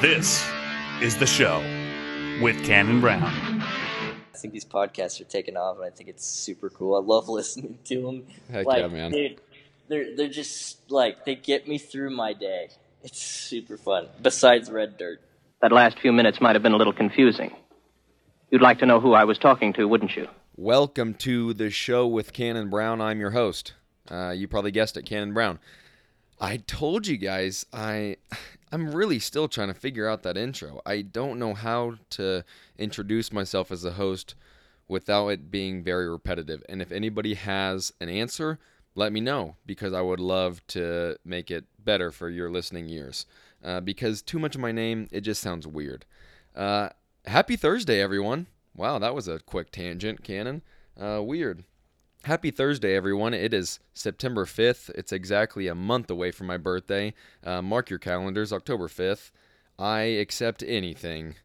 This is the show with Cannon Brown. I think these podcasts are taking off, and I think it's super cool. I love listening to them. Heck like, yeah, man. Dude, they're they're just like they get me through my day. It's super fun. Besides Red Dirt. That last few minutes might have been a little confusing. You'd like to know who I was talking to, wouldn't you? Welcome to the show with Cannon Brown. I'm your host. Uh, you probably guessed it, Cannon Brown. I told you guys I I'm really still trying to figure out that intro. I don't know how to introduce myself as a host without it being very repetitive. And if anybody has an answer, let me know because I would love to make it better for your listening ears. Uh, because too much of my name, it just sounds weird. Uh, happy Thursday, everyone. Wow, that was a quick tangent, Cannon. Uh, weird. Happy Thursday, everyone. It is September 5th. It's exactly a month away from my birthday. Uh, mark your calendars, October 5th. I accept anything.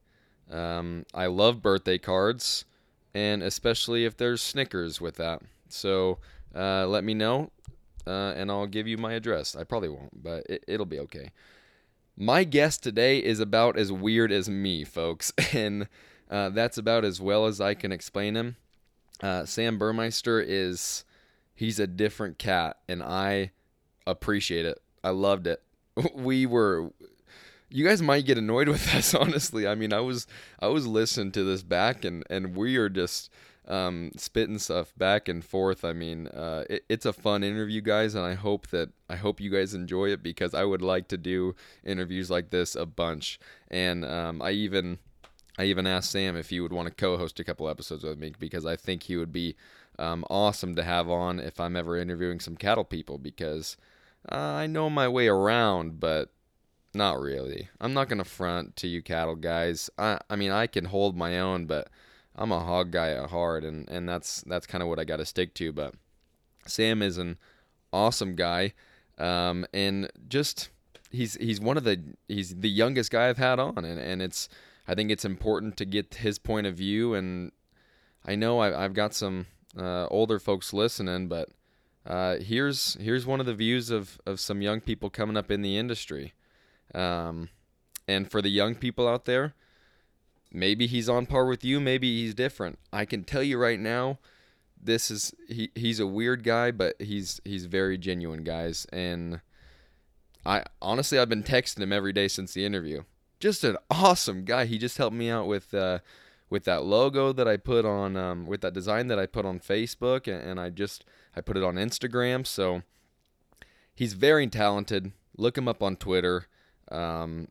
Um, I love birthday cards, and especially if there's Snickers with that. So uh, let me know, uh, and I'll give you my address. I probably won't, but it, it'll be okay. My guest today is about as weird as me, folks, and uh, that's about as well as I can explain him. Uh, Sam Burmeister is he's a different cat, and I appreciate it. I loved it. We were you guys might get annoyed with us honestly i mean i was i was listening to this back and and we are just um, spitting stuff back and forth i mean uh, it, it's a fun interview guys and i hope that i hope you guys enjoy it because i would like to do interviews like this a bunch and um, i even i even asked sam if he would want to co-host a couple episodes with me because i think he would be um, awesome to have on if i'm ever interviewing some cattle people because uh, i know my way around but not really. I'm not gonna front to you cattle guys. I I mean I can hold my own, but I'm a hog guy at heart, and and that's that's kind of what I got to stick to. But Sam is an awesome guy, um, and just he's he's one of the he's the youngest guy I've had on, and and it's I think it's important to get his point of view, and I know I, I've got some uh, older folks listening, but uh, here's here's one of the views of of some young people coming up in the industry. Um, and for the young people out there, maybe he's on par with you, maybe he's different. I can tell you right now, this is he, he's a weird guy, but he's he's very genuine, guys. And I honestly I've been texting him every day since the interview. Just an awesome guy. He just helped me out with uh, with that logo that I put on um, with that design that I put on Facebook, and, and I just I put it on Instagram. So he's very talented. Look him up on Twitter. Um,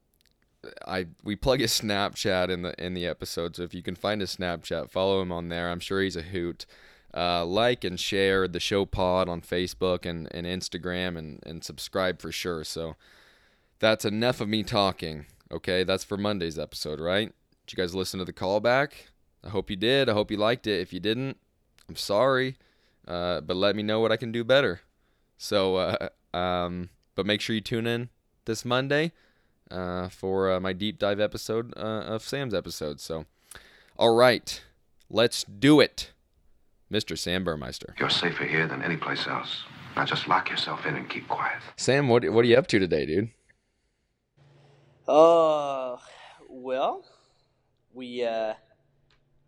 I we plug his Snapchat in the in the episode, so if you can find his Snapchat, follow him on there. I'm sure he's a hoot. Uh, like and share the show pod on Facebook and, and Instagram and, and subscribe for sure. So that's enough of me talking. Okay, that's for Monday's episode, right? Did you guys listen to the callback? I hope you did. I hope you liked it. If you didn't, I'm sorry. Uh, but let me know what I can do better. So, uh, um, but make sure you tune in this Monday uh, for uh, my deep dive episode uh, of Sam's episode. So, all right, let's do it, Mr. Sam Burmeister. You're safer here than any place else. Now just lock yourself in and keep quiet. Sam, what what are you up to today, dude? Oh, well, we uh,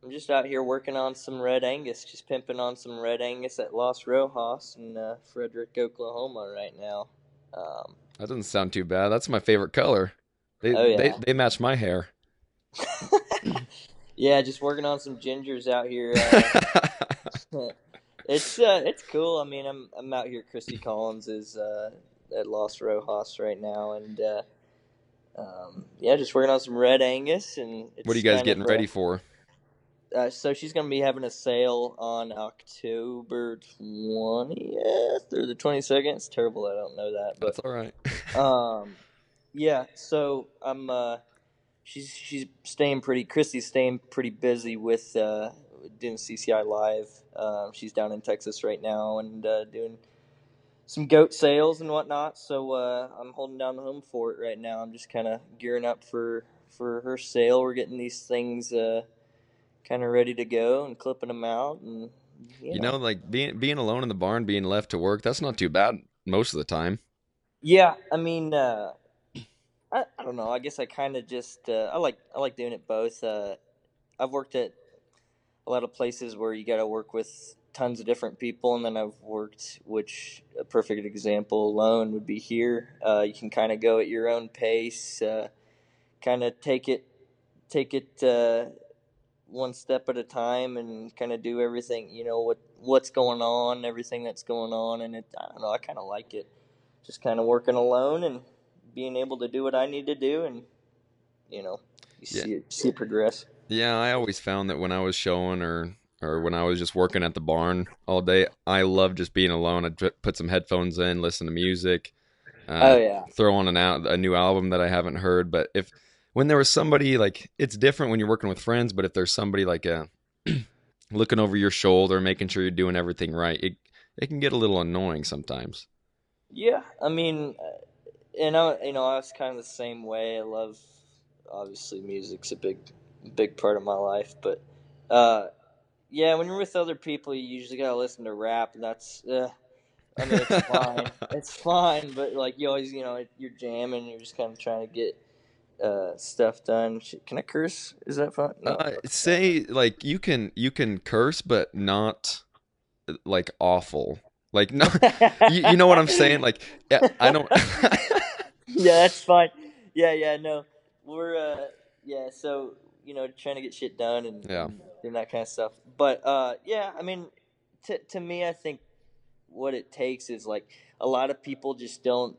I'm just out here working on some red Angus, just pimping on some red Angus at Los Rojas in uh, Frederick, Oklahoma, right now. Um, That doesn't sound too bad. That's my favorite color. They Oh, yeah. they, they match my hair. yeah, just working on some gingers out here. Uh, it's uh, it's cool. I mean, I'm I'm out here. Christy Collins is uh, at Los Rojas right now, and uh, um, yeah, just working on some red Angus. And it's what are you guys getting ready for? Uh, so she's gonna be having a sale on October twentieth or the twenty second. It's terrible. I don't know that, but That's all right. um, yeah. So I'm. Uh, she's she's staying pretty. Christy's staying pretty busy with uh, doing CCI live. Um, she's down in Texas right now and uh, doing some goat sales and whatnot. So uh, I'm holding down the home fort right now. I'm just kind of gearing up for for her sale. We're getting these things uh, kind of ready to go and clipping them out and. you know, like being being alone in the barn, being left to work, that's not too bad most of the time. Yeah, I mean, uh, I, I don't know. I guess I kind of just uh, I like I like doing it both. Uh, I've worked at a lot of places where you got to work with tons of different people, and then I've worked, which a perfect example alone would be here. Uh, you can kind of go at your own pace, uh, kind of take it take it uh, one step at a time, and kind of do everything. You know what what's going on, everything that's going on, and it. I don't know. I kind of like it, just kind of working alone and being able to do what I need to do, and you know, you Yeah. see it see it progress. Yeah, I always found that when I was showing or or when I was just working at the barn all day, I love just being alone. I'd put- some headphones in, listen to music, uh, oh yeah, throw on an out a new album that I haven't heard. But if when there was somebody like it's different when you're working with friends, but if there's somebody like uh looking over your shoulder, making sure you're doing everything right, it it can get a little annoying sometimes. yeah. I mean, uh, and I, you know, I was kind of the same way. I love, obviously, music's a big, big part of my life. But, uh, yeah, when you're with other people, you usually gotta listen to rap, and that's, uh, I mean, it's fine. it's fine, but like you always, you know, you're jamming, you're just kind of trying to get uh, stuff done. Can I curse? Is that fun? No. Uh, say like you can you can curse, but not like awful. Like no, you, you know what I'm saying? Like yeah, I don't. yeah, that's fine. Yeah, yeah, no, we're uh, yeah, so you know, trying to get shit done and, Yeah. doing that kind of stuff. But uh, yeah, I mean, to to me, I think what it takes is like a lot of people just don't.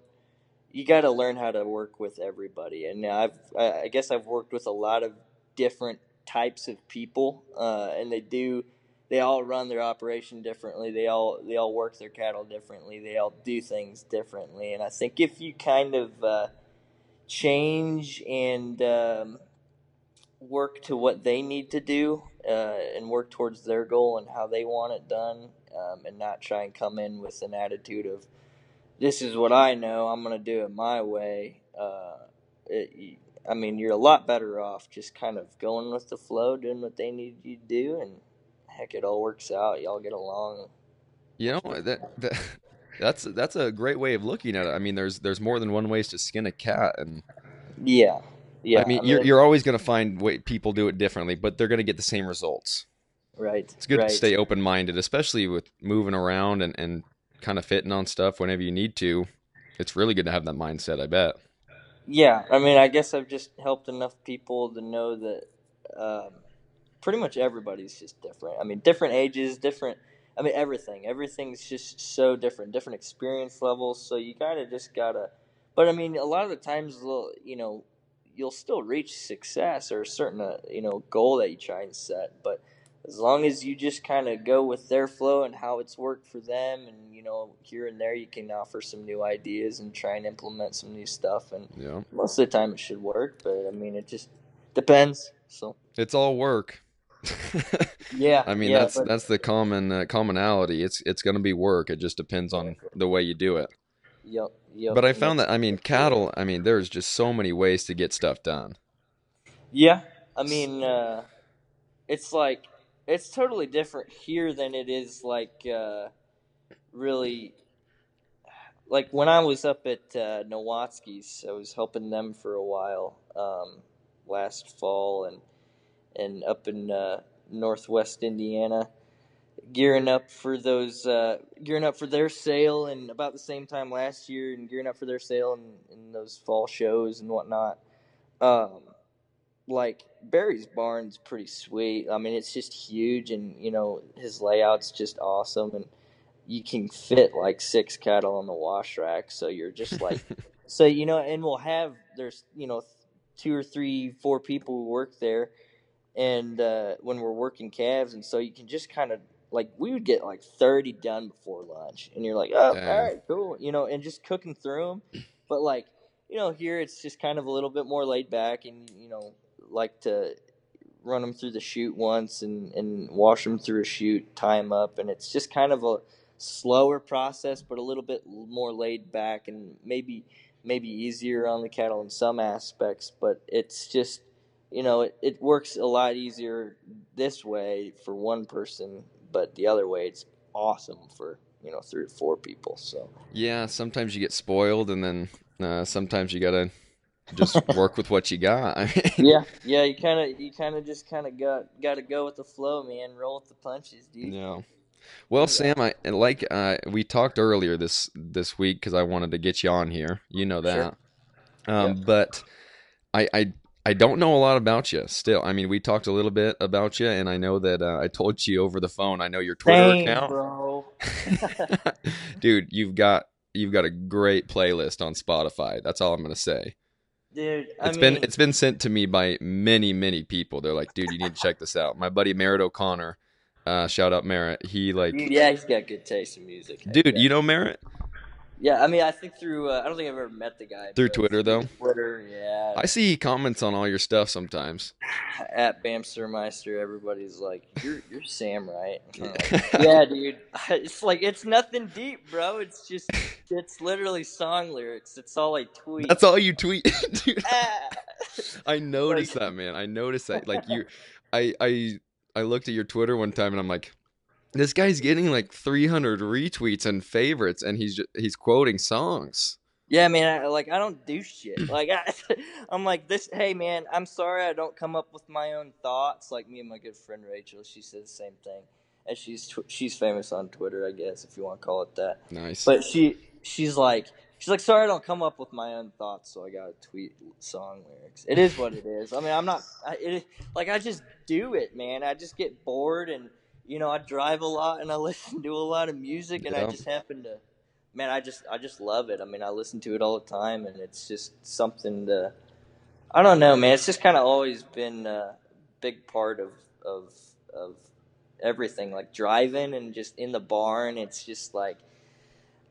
You got to learn how to work with everybody, and I've I I guess I've worked with a lot of different types of people, uh, and they do. They all run their operation differently. They all they all work their cattle differently. They all do things differently, and I think if you kind of uh, change and um, work to what they need to do uh, and work towards their goal and how they want it done, um, and not try and come in with an attitude of this is what I know. I'm going to do it my way. Uh, it, I mean, you're a lot better off just kind of going with the flow, doing what they need you to do, and heck, it all works out. Y'all get along. You know that, that that's that's a great way of looking at it. I mean, there's there's more than one ways to skin a cat, and Yeah, yeah. I mean, you're you're always gonna find way people do it differently, but they're gonna get the same results. right. It's good right. to stay open minded, especially with moving around and and kind of fitting on stuff whenever you need to. It's really good to have that mindset. I bet. Yeah, I mean, I guess I've just helped enough people to know that um, pretty much everybody's just different. I mean, different ages, different. I mean, everything. Everything's just so different, different experience levels. So you kind of just gotta. But I mean, a lot of the times, you know, you'll still reach success or a certain, uh, you know, goal that you try and set. But as long as you just kind of go with their flow and how it's worked for them, and you know, here and there, you can offer some new ideas and try and implement some new stuff. And Yeah, most of the time, it should work. But I mean, it just depends. So it's all work. yeah, I mean, yeah, that's but- that's the common uh, commonality. It's it's gonna be work. It just depends on the way you do it. Yep, yep. But I found that's- that I mean, cattle. I mean, there's just so many ways to get stuff done. Yeah, I mean, uh, it's like it's totally different here than it is like uh, really. Like when I was up at uh, Nowatzki's, I was helping them for a while um, last fall, and and up in uh, Northwest Indiana, gearing up for those, uh, gearing up for their sale, and about the same time last year, and gearing up for their sale and, and those fall shows and whatnot. Um, like Barry's barn's pretty sweet. I mean, it's just huge, and you know his layout's just awesome, and you can fit like six cattle on the wash rack. So you're just like, so you know, and we'll have there's you know two or three, four people who work there, and uh, when we're working calves, and so you can just kind of like we would get like thirty done before lunch, and you're like, oh, Dang. all right, cool, you know, and just cooking through them, but like you know, here it's just kind of a little bit more laid back, and you know, like to run them through the chute once and and wash them through a chute, tie them up, and it's just kind of a slower process, but a little bit more laid back and maybe maybe easier on the cattle in some aspects. But it's just you know, it, it works a lot easier this way for one person, but the other way it's awesome for you know three or four people. So Yeah, sometimes you get spoiled, and then uh, sometimes you gotta just work with what you got. I mean, Yeah, yeah. You kind of, you kind of just kind of got got to go with the flow, man. Roll with the punches, dude. Yeah. Well, Sam, I like uh, we talked earlier this this week because I wanted to get you on here. You know that. Um, But I, I I don't know a lot about you still. I mean, we talked a little bit about you, and I know that uh, I told you over the phone. I know your Twitter Dang, account, bro. dude. You've got you've got a great playlist on Spotify. That's all I'm gonna say. Dude, I It's mean, been it's been sent to me by many many people. They're like, dude, you need to check this out. My buddy Merritt O'Connor, uh, shout out Merritt. He like, dude, yeah, he's got good taste in music. dude, you know Merritt Yeah, I mean, I think through. Uh, I don't think I've ever met the guy through Twitter though. Twitter, yeah. I see he comments on all your stuff sometimes. At Bamstermeister, everybody's like, "You're you're Sam, right?" Like, yeah, dude. It's like it's nothing deep, bro. It's just it's literally song lyrics. It's all I tweet. That's all you tweet, dude. Ah. I noticed that, man. I noticed that. Like you, I, I, I looked at your Twitter one time and I'm like, this guy's getting like 300 retweets and favorites, and he's just, he's quoting songs. Yeah, man. I, like I don't do shit. Like I, I'm like this. Hey, man. I'm sorry I don't come up with my own thoughts. Like me and my good friend Rachel, she says the same thing, and she's tw- she's famous on Twitter, I guess, if you want to call it that. Nice. But she she's like she's like sorry I don't come up with my own thoughts, so I gotta tweet song lyrics. It is what it is. I mean, I'm not. I, it, like I just do it, man. I just get bored and. You know, I drive a lot and I listen to a lot of music, and I just happen to man i just i just love it. I mean i listen to it all the time and it's just something to i don't know man it's just kind of always been a big part of of of everything like driving and just in the barn it's just like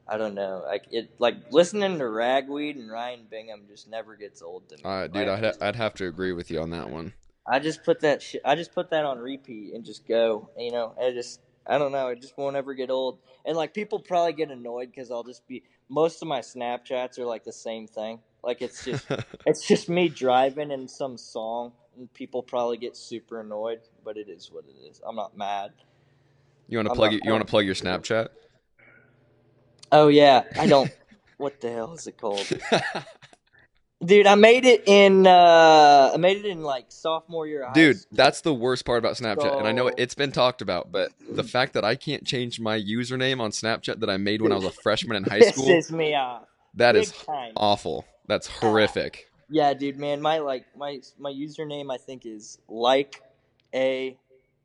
i don't know like it like listening to ragweed and ryan bingham just never gets old to me. Uh, dude, I'd, I'd have to agree with you on that one. I just put that shit. I just put that on repeat and just go. You know, I just I don't know. It just won't ever get old. And like people probably get annoyed because I'll just be. Most of my Snapchats are like the same thing. Like it's just it's just me driving in some song, and people probably get super annoyed. But it is what it is. I'm not mad. you want to I'm plug it? You want to plug your Snapchat? Oh yeah, I don't. what the hell is it called? Dude, I made it in. uh I made it in like sophomore year. of high Dude, that's the worst part about Snapchat, and I know it's been talked about, but the fact that I can't change my username on Snapchat that I made when I was a freshman in high school, pisses me off. that Big is time. awful. That's horrific. Yeah, dude, man, my like my my username I think is like a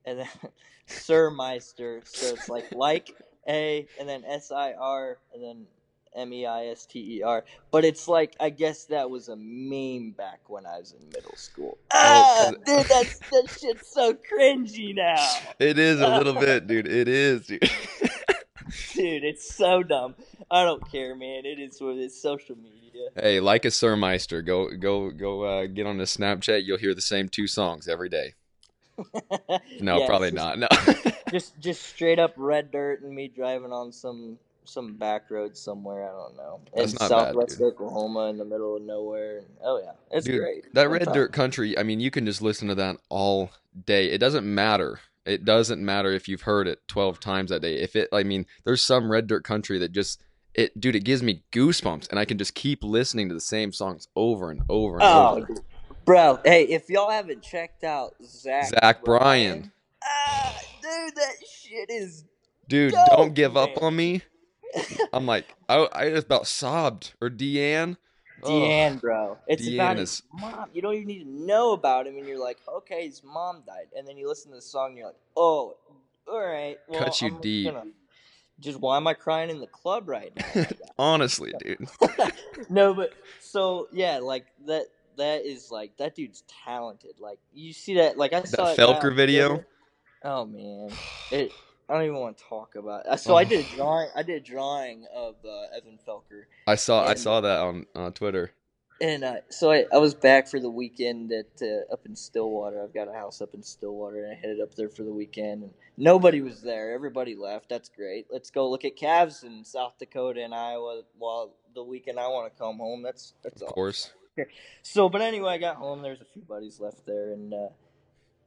and then Sir Meister. So it's like like a and then S I R and then M E I S T E R. But it's like I guess that was a meme back when I was in middle school. Ah, 'cause- dude, that's that shit's so cringy now. It is a little bit, dude. It is, dude. Dude, it's so dumb. I don't care, man. It is what it is. Social media. hey, like a Sir Meister, go go go uh, get on the Snapchat. You'll hear the same two songs every day. No, Yeah, probably just- not. No. just just straight up red dirt and me driving on some some back road somewhere. I don't know That's in not bad, Southwest. Oklahoma in the middle of nowhere. Oh yeah, it's Dude, great. that red dirt country, I mean, you can just listen to that all day. It doesn't matter. It doesn't matter if you've heard it 12 times that day. If it, I mean, there's some red dirt country that just, it, dude, it gives me goosebumps and I can just keep listening to the same songs over and over and Oh, over. dude. bro. Hey, if y'all haven't checked out Zach Zach Bryan. ah, dude, that shit is. Dude, Dope, don't give up on me. I'm like, I, I just about sobbed. Or DeAnn. Ugh. DeAnn, bro. It's about DeAnn his is- mom. You don't even need to know about him, and you're like, okay, his mom died, and then you listen to the song, and you're like, oh, all right. Well, Cuts you I'm deep. Gonna, just why am I crying in the club right now? Honestly, dude. no, but so yeah, like that. That is like that dude's talented. Like you see that. Like I saw That Felker video? Oh man, it. I don't even want to talk about. It. So I did a drawing. I did a drawing of uh, Evan Felker, I saw, I saw that on, on Twitter. and uh, so I, I was back for the weekend at uh, up in Stillwater. I've got a house up in Stillwater, and I headed up there for the weekend. And nobody was there. Everybody left. That's great. Let's go look at calves in South Dakota and Iowa while the weekend I want to come home. That's that's Of all. course. So, but anyway, I got home. There's a few buddies left there, and uh,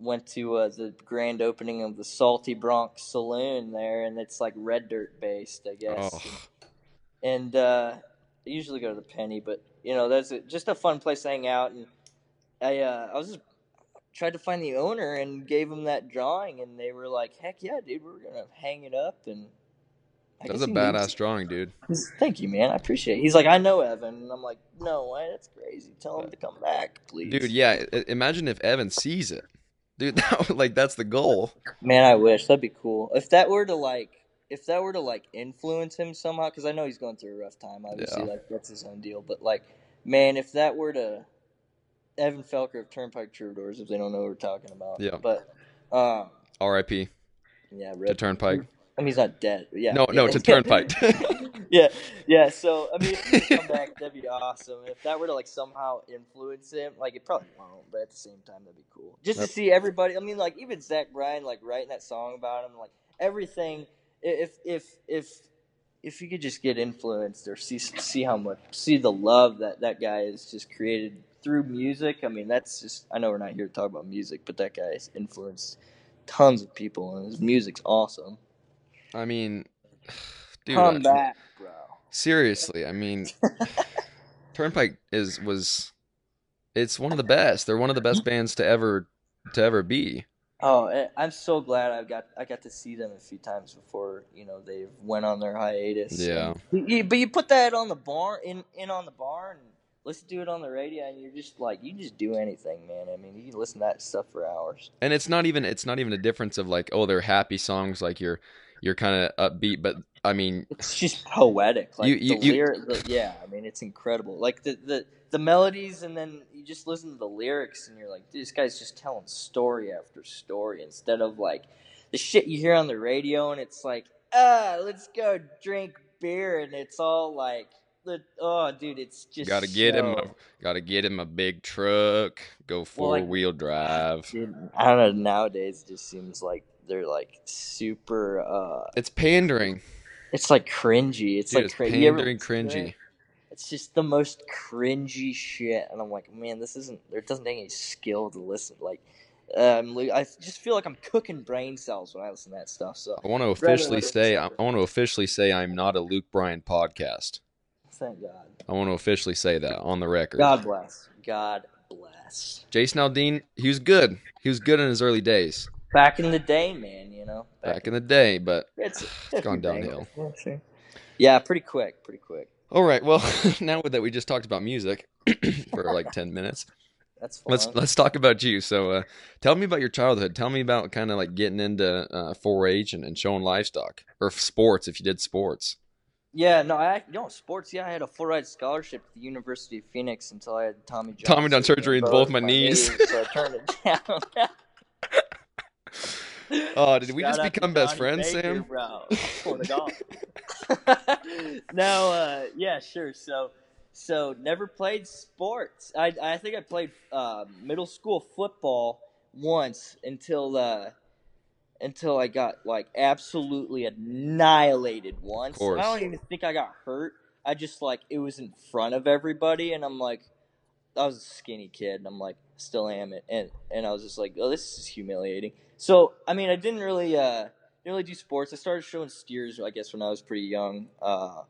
went to uh, the grand opening of the Salty Bronx Saloon there, and it's like red dirt based, I guess. Oh. And uh, I usually go to the Penny, but you know that's a, just a fun place to hang out. And I uh, I was just tried to find the owner and gave him that drawing, and they were like, "Heck yeah, dude, we're gonna hang it up." And I That was a badass drawing, dude. Thank you, man. I appreciate it. He's like, I know Evan. And I'm like, no way. That's crazy. Tell him to come back, please. Dude, yeah. Imagine if Evan sees it, dude. That, would- like that's the goal. Man, I wish. That'd be cool. If that were to, like, if that were to, like, influence him somehow, because I know he's going through a rough time. Obviously, Yeah. like, that's his own deal. But, like, man, if that were to. Evan Felker of Turnpike Troubadours, if they don't know what we're talking about. Yeah. But, um, R.I.P. yeah, to. Turnpike. I mean, he's not dead. Yeah. No, no, yeah. to Turnpike. yeah, yeah. So I mean, if he come back, that'd be awesome. If that were to like somehow influence him, like it probably won't, but at the same time, that'd be cool. Just to see everybody. I mean, like even Zach Bryan, like writing that song about him, like everything. If if if if you could just get influenced or see see how much see the love that that guy has just created through music. I mean, that's just. I know we're not here to talk about music, but that guy has influenced tons of people, and his music's awesome. I mean, dude. Come I- back, bro. Seriously, I mean, Turnpike is was it's one of the best. They're one of the best bands to ever to ever be. Oh, I- I'm so glad I got I got to see them a few times before you know they went on their hiatus. Yeah. And but you put that on the barn in in on the barn and listen to it on the radio, and you're just like you just do anything, man. I mean, you can listen to that stuff for hours. And it's not even it's not even a difference of like, oh, they're happy songs like you're you're kind of upbeat, but I mean, It's just poetic. Like You- you- the lyric, the, yeah. I mean, it's incredible. Like the, the the melodies, and then you just listen to the lyrics, and you're like, "Dude, this guy's just telling story after story instead of like the shit you hear on the radio, and it's like, ah, let's go drink beer, and it's all like, the oh, dude, it's just gotta get him a, gotta get him a big truck, go four like- wheel drive. Dude, I don't know. Nowadays, it just seems like they're like super. uh It's pandering, It's like cringy. It's dude. like it's cra- pandering, it? cringy. It's just the most cringy shit, and I'm like, man, this isn't. There doesn't take any skill to listen. Like, um, I just feel like I'm cooking brain cells when I listen to that stuff. So I want to officially say I. I want to officially say I'm not a Luke Bryan podcast. thank God. I want to officially say that on the record. God bless. God bless. Jason Aldean, he was good. He was good in his early days, Back in the day, man. You know, back in the day. But it's, it's gone downhill. Yeah, sure. Yeah, pretty quick. Pretty quick. all right, well, now that we just talked about music for like ten minutes, That's fun. let's let's talk about you. So, uh, tell me about your childhood. Tell me about kind of like getting into uh, 4-H and, and showing livestock or sports if you did sports. Yeah, no, I you know sports. Yeah, I had a full ride scholarship at the University of Phoenix until I had Tommy John. Tommy John surgery in both my knees. so I turned it down. Oh, did we just become best friends, Baker, Sam? Bro, no, uh, yeah, sure. So, so never played sports. I I think I played uh, middle school football once until uh, until I got like absolutely annihilated once. I don't even think I got hurt. I just like it was in front of everybody, and I'm like, I was a skinny kid, and I'm like, still am it, and and I was just like, oh, this is humiliating. So I mean, I didn't really uh didn't really do sports. I started showing steers, I guess, when I was pretty young. Uh,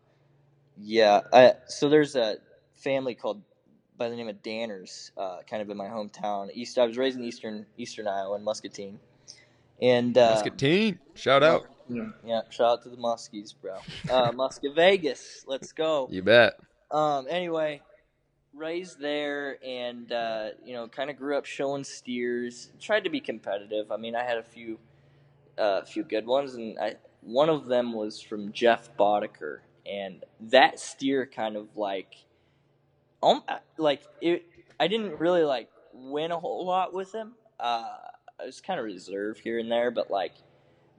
yeah. I, so there's a family called by the name of Danners, uh, kind of in my hometown. East. I was raised in eastern Eastern Iowa in Muscatine, and uh, Muscatine, shout out. Yeah, shout out to the Muskies, bro. Uh, Muscat Vegas, let's go. You bet. Um, anyway, raised there, and uh, you know, kind of grew up showing steers. Tried to be competitive. I mean, I had a few, uh, few good ones, and I one of them was from Jeff Boddicker, and that steer kind of like, um, like it. I didn't really like win a whole lot with him. Uh, I was kind of reserved here and there, but like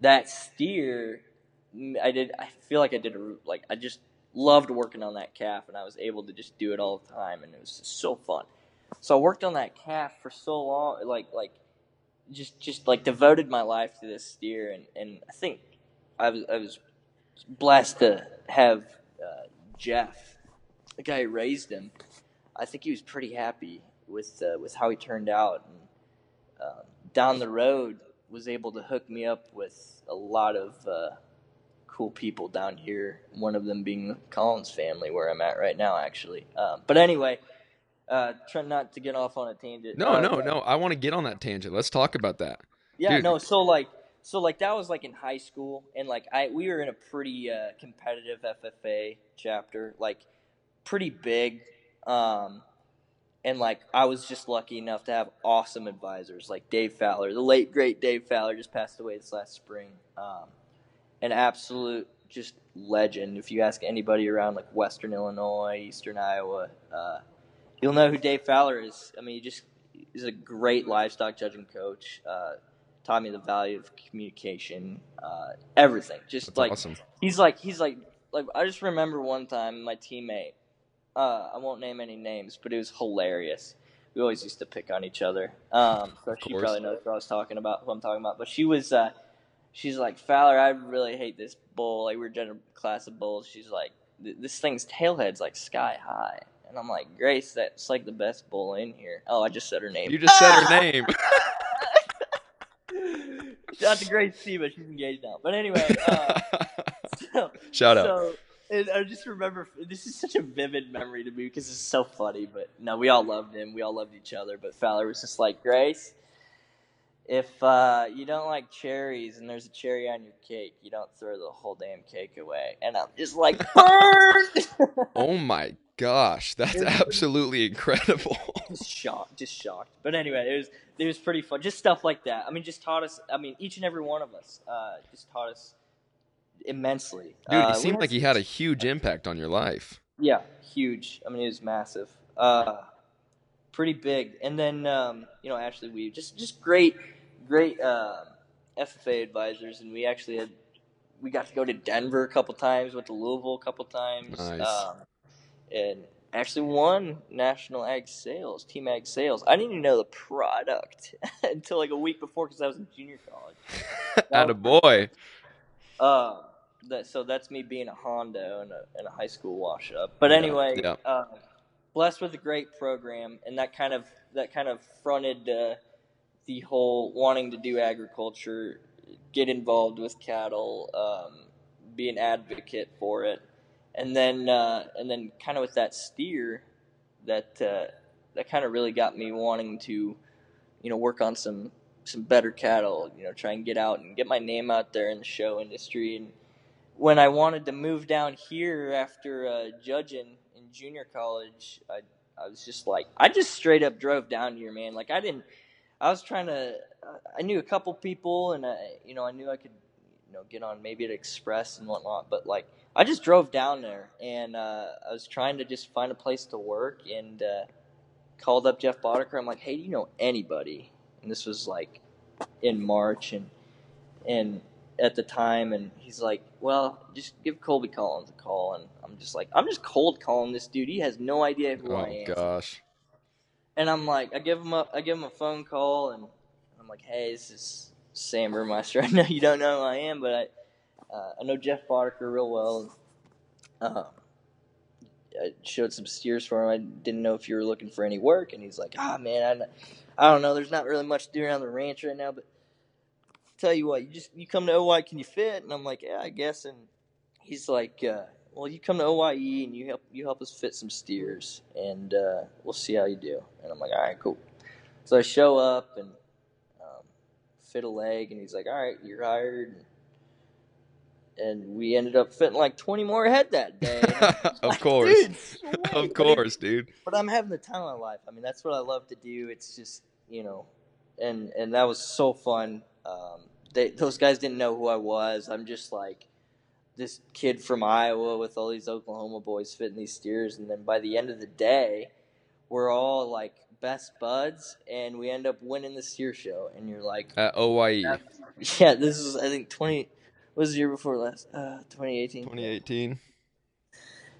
that steer, mm, I did. I feel like I did a like I just loved working on that calf, and I was able to just do it all the time, and it was just so fun. So I worked on that calf for so long, like like just just like devoted my life to this steer, and and I think I was I was blessed to have uh, Jeff, the guy who raised him. I think he was pretty happy with uh, with how he turned out, and uh, down the road was able to hook me up with a lot of uh, cool people down here. One of them being the Collins family, where I'm at right now, actually. Um, but anyway, uh, try not to get off on a tangent. No, Uh, no, no. I want to get on that tangent. Let's talk about that. Yeah, Dude. no. So like, so like that was like in high school, and like I we were in a pretty uh, competitive FFA chapter, like pretty big, um, and like I was just lucky enough to have awesome advisors like Dave Fowler, the late great Dave Fowler, just passed away this last spring. Um, an absolute just legend. If you ask anybody around like Western Illinois, Eastern Iowa, uh, you'll know who Dave Fowler is. I mean, he just is a great livestock judging coach. Uh, taught me the value of communication, uh, everything. Just That's like awesome. he's like he's like like I just remember one time my teammate. Uh, I won't name any names, but it was hilarious. We always used to pick on each other. Um, so she probably knows what I was talking about. Who I'm talking about, but she was. She's like Fowler. I really hate this bull. Like we we're a class of bulls. She's like, this thing's tailhead's like sky high, and I'm like, Grace, that's like the best bull in here. Oh, I just said her name. You just said her name. Shout out to Grace C, but she's engaged now. But anyway, uh, so, Shout out. So, and I just remember this is such a vivid memory to me because it's so funny. But no, we all loved him. We all loved each other. But Fowler was just like Grace. If uh, you don't like cherries and there's a cherry on your cake, you don't throw the whole damn cake away. And I'm just like, burn! oh my gosh, that's absolutely incredible. just shocked, just shocked. But anyway, it was it was pretty fun. Just stuff like that. I mean, just taught us. I mean, each and every one of us uh, just taught us immensely. Dude, uh, it we seemed like he had a huge impact on your life. Yeah, huge. I mean, it was massive. Uh, pretty big. And then um, you know Ashley Weave, just just great, great uh, FFA advisors, and we actually had we got to go to Denver a couple times, went to Louisville a couple times, Nice. um, and actually won national ag sales, team ag sales. I didn't even know the product until like a week before because I was in junior college. At a boy. Uh, that so that's me being a Hondo and a, and a high school wash up. But Yeah, anyway, yeah. Uh, blessed with a great program, and that kind of that kind of fronted uh, the whole wanting to do agriculture, get involved with cattle, um, be an advocate for it, and then uh, and then kind of with that steer, that uh, that kind of really got me wanting to, you know, work on some some better cattle, you know, try and get out and get my name out there in the show industry. And when I wanted to move down here after uh, judging in junior college, I I was just like, I just straight up drove down here, man. Like I didn't, I was trying to, I knew a couple people, and I, you know, I knew I could, you know, get on maybe at Express and whatnot, but like. I just drove down there, and uh, I was trying to just find a place to work, and uh, called up Jeff Boddicker. I'm like, "Hey, do you know anybody?" And this was like in March, and and at the time, and he's like, "Well, just give Colby Collins a call." And I'm just like, "I'm just cold calling this dude. He has no idea who I am. Oh am." gosh. And I'm like, I give him a, I give him a phone call, and I'm like, "Hey, this is Sam Burmeister. I know you don't know who I am, but I, uh, I know Jeff Boddicker real well. Um, I showed some steers for him. I didn't know if you were looking for any work, and he's like, "Ah, man, I, I don't know. There's not really much to do around the ranch right now, but tell you what, you just you come to OYE, can you fit?" And I'm like, "Yeah, I guess." And he's like, uh, "Well, you come to OYE and you help you help us fit some steers, and uh, we'll see how you do." And I'm like, "All right, cool." So I show up and um, fit a leg, and he's like, "All right, you're hired." And we ended up fitting like 20 more head that day. And of like, course. Of But course, dude. but I'm having the time of my life. I mean, that's what I love to do. It's just you know, and and that was so fun. Um, they, those guys didn't know who I was. I'm just like this kid from Iowa with all these Oklahoma boys fitting these steers, and then by the end of the day, we're all like best buds, and we end up winning the steer show. And you're like, At OYE. yeah, this is I think 20. What was the year before last? Uh, 2018. 2018.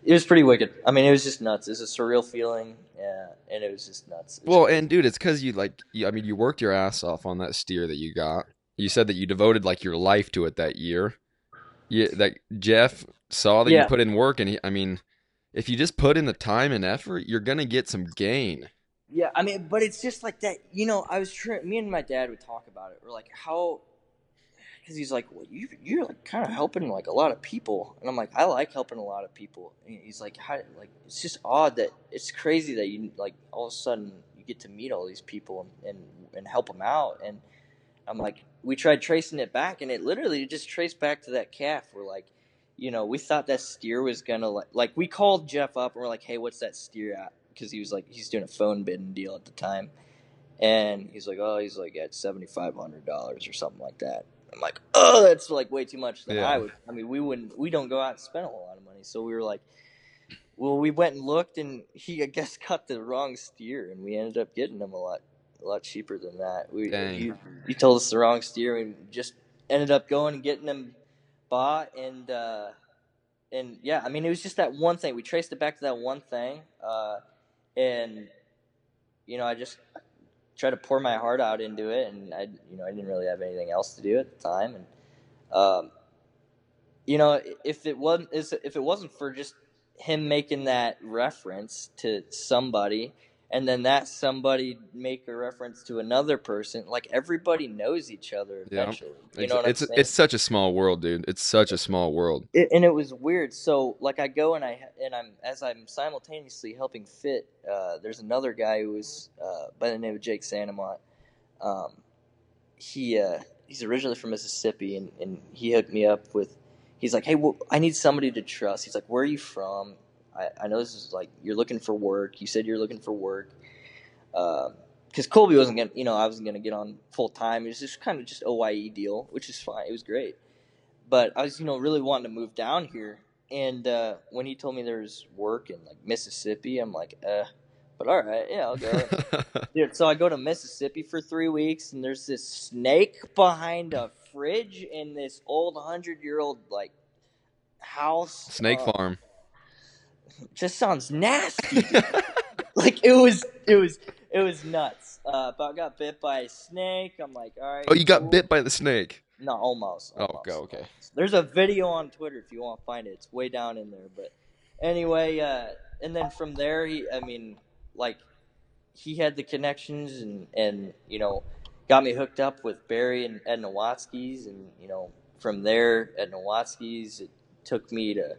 It was pretty wicked. I mean, it was just nuts. It was a surreal feeling, yeah, and it was just nuts. Was Well, and dude, it's because you like, you, I mean, you worked your ass off on that steer that you got. You said that you devoted like your life to it that year. Yeah, that Jeff saw that Yeah. you put in work, and he, I mean, if you just put in the time and effort, you're gonna get some gain. Yeah, I mean, but it's just like that. You know, I was trying. Me and my dad would talk about it. We're like, how? because he's like, well, you you're like kind of helping like a lot of people, and I'm like, I like helping a lot of people. And he's like, how like it's just odd that it's crazy that you like all of a sudden you get to meet all these people and and, and help them out. And I'm like, we tried tracing it back, and it literally just traced back to that calf. We're like, you know, we thought that steer was gonna like like we called Jeff up and we're like, hey, what's that steer at? Because he was like he's doing a phone bidding deal at the time. And he's like, oh, he's like at seventy five hundred dollars or something like that. I'm like, oh, that's like way too much Yeah. I would. I mean, we wouldn't, we don't go out and spend a whole lot of money. So we were like, well, we went and looked, and he, I guess, cut the wrong steer, and we ended up getting him a lot, a lot cheaper than that. We, Dang. he, he told us the wrong steer, and just ended up going and getting them bought, and uh, and yeah, I mean, it was just that one thing. We traced it back to that one thing, uh, and you know, I just tried to pour my heart out into it, and I, you know, I didn't really have anything else to do at the time, and um, you know, if it wasn't if it wasn't for just him making that reference to somebody, and then that somebody make a reference to another person, like everybody knows each other Yeah. eventually. You It's, know what it's, I'm saying? it's such a small world, dude. It's such a small world. it, and it was weird. So like I go and I and I'm as I'm simultaneously helping fit. Uh, there's another guy who was uh, by the name of Jake Santamont. Um, he uh, he's originally from Mississippi, and, and he hooked me up with. He's like, hey, well, I need somebody to trust. He's like, where are you from? I, I know this is like you're looking for work. You said you're looking for work. Because Colby wasn't gonna, you know, I wasn't gonna get on full time. It was just kind of just OYE deal, which is fine. It was great but I was, you know, really wanting to move down here. And uh, when he told me there was work in like Mississippi, I'm like, uh, but all right, yeah, I'll go. Dude, so I go to Mississippi for three weeks, and there's this snake behind a fridge in this old hundred year old like house. Snake Uh, farm. Just sounds nasty. like it was, it was, it was nuts. Uh, but I got bit by a snake. I'm like, all right. Oh, you got cool. bit by the snake. No, almost. Oh, almost. okay, okay. There's a video on Twitter if you want to find it. It's way down in there. But anyway, uh, and then from there, he, I mean, like, he had the connections and, and, you know, got me hooked up with Barry and Ed Nowatzki's. And, you know, from there at Nowatzki's, it took me to,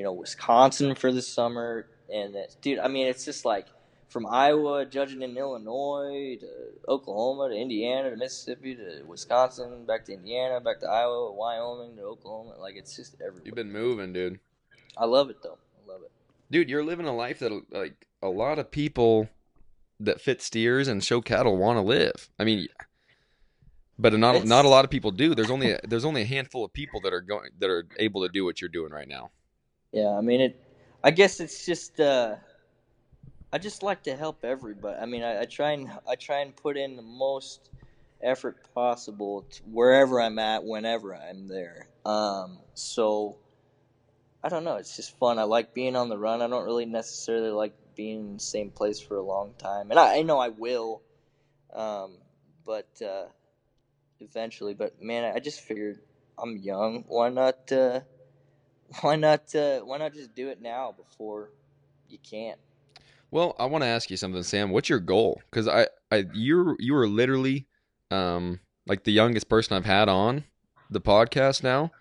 you know, Wisconsin for the summer. And, it, dude, I mean, it's just like, from Iowa, judging in Illinois to Oklahoma to Indiana to Mississippi to Wisconsin, back to Indiana, back to Iowa, Wyoming to Oklahoma. Like it's just everywhere. You've been moving, dude. I love it though. I love it. Dude, you're living a life that like a lot of people that fit steers and show cattle want to live. I mean, but not It's- not a lot of people do. There's only a, there's only a handful of people that are going that are able to do what you're doing right now. Yeah, I mean it. I guess it's just. uh I just like to help everybody. I mean, I, I try and I try and put in the most effort possible wherever I'm at, whenever I'm there. Um, so I don't know. It's just fun. I like being on the run. I don't really necessarily like being in the same place for a long time, and I, I know I will, um, but uh, eventually. But man, I just figured I'm young. Why not? Uh, why not? Uh, why not just do it now before you can't? Well, I want to ask you something, Sam. What's your goal? Because I, I, you, you are literally, um, like the youngest person I've had on the podcast now.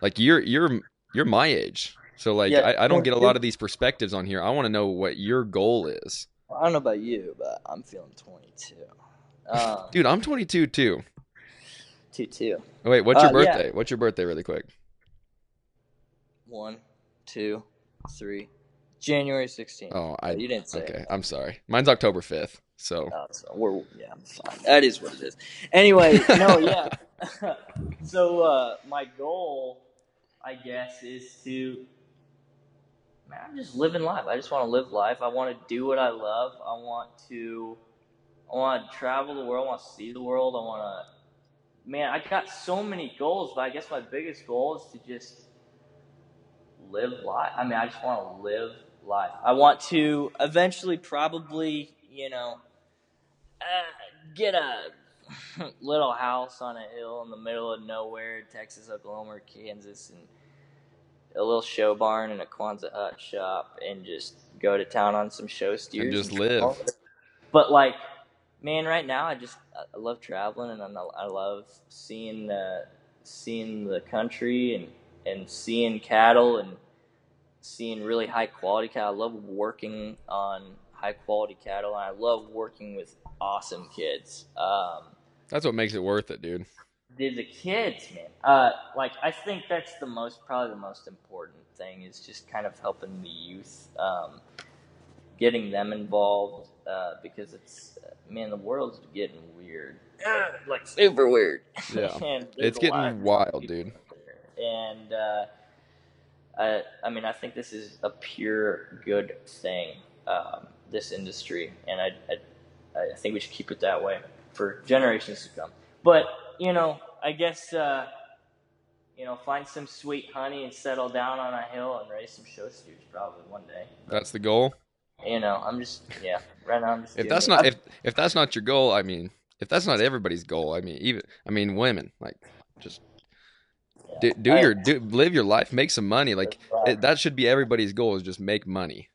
Like you're, you're, you're my age. So like, Yeah, I, I don't get a lot of these perspectives on here. I want to know what your goal is, I don't know about you, but I'm feeling 22. Um, dude. I'm 22 too. two two. Oh, wait, what's your Uh, yeah. birthday? What's your birthday, really quick? One, two, three. January 16th. Oh, I. you didn't say. Okay, it. I'm sorry. Mine's October 5th. So Oh, so we're yeah, I'm fine. That is what it is. Anyway, no, yeah. so uh, my goal, I guess, is to. Man, I'm just living life. I just want to live life. I want to do what I love. I want to. I want to travel the world. I want to see the world. I want to. Man, I got so many goals, but I guess my biggest goal is to just live life. I mean, I just want to live life. I want to eventually, probably, you know, uh, get a little house on a hill in the middle of nowhere, Texas, Oklahoma, or Kansas, and a little show barn and a Quonset hut shop, and just go to town on some show steers just and live. But like, man, right now I just I love traveling and I I love seeing uh, seeing the country and and seeing cattle and seeing really high quality cattle. I love working on high quality cattle, and I love working with awesome kids. Um, That's what makes it worth it, dude. the, the kids, man. Uh, like I think that's the most, probably the most important thing is just kind of helping the youth, um, getting them involved, uh, because it's, uh, man, the world's getting weird, like super weird. Yeah. And It's getting of wild, people dude. And uh, I, I mean, I think this is a pure good thing, um, this industry, and I, I, I think we should keep it that way for generations to come. But you know, I guess uh, you know, find some sweet honey and settle down on a hill and raise some show steers probably one day. That's the goal. You know, I'm just yeah, right now I'm just. If that's not if if that's not your goal, I mean, if that's not everybody's goal, I mean, even I mean, women like just do, do I- your do live your life, make some money. Like Right. it, that should be everybody's goal is just make money.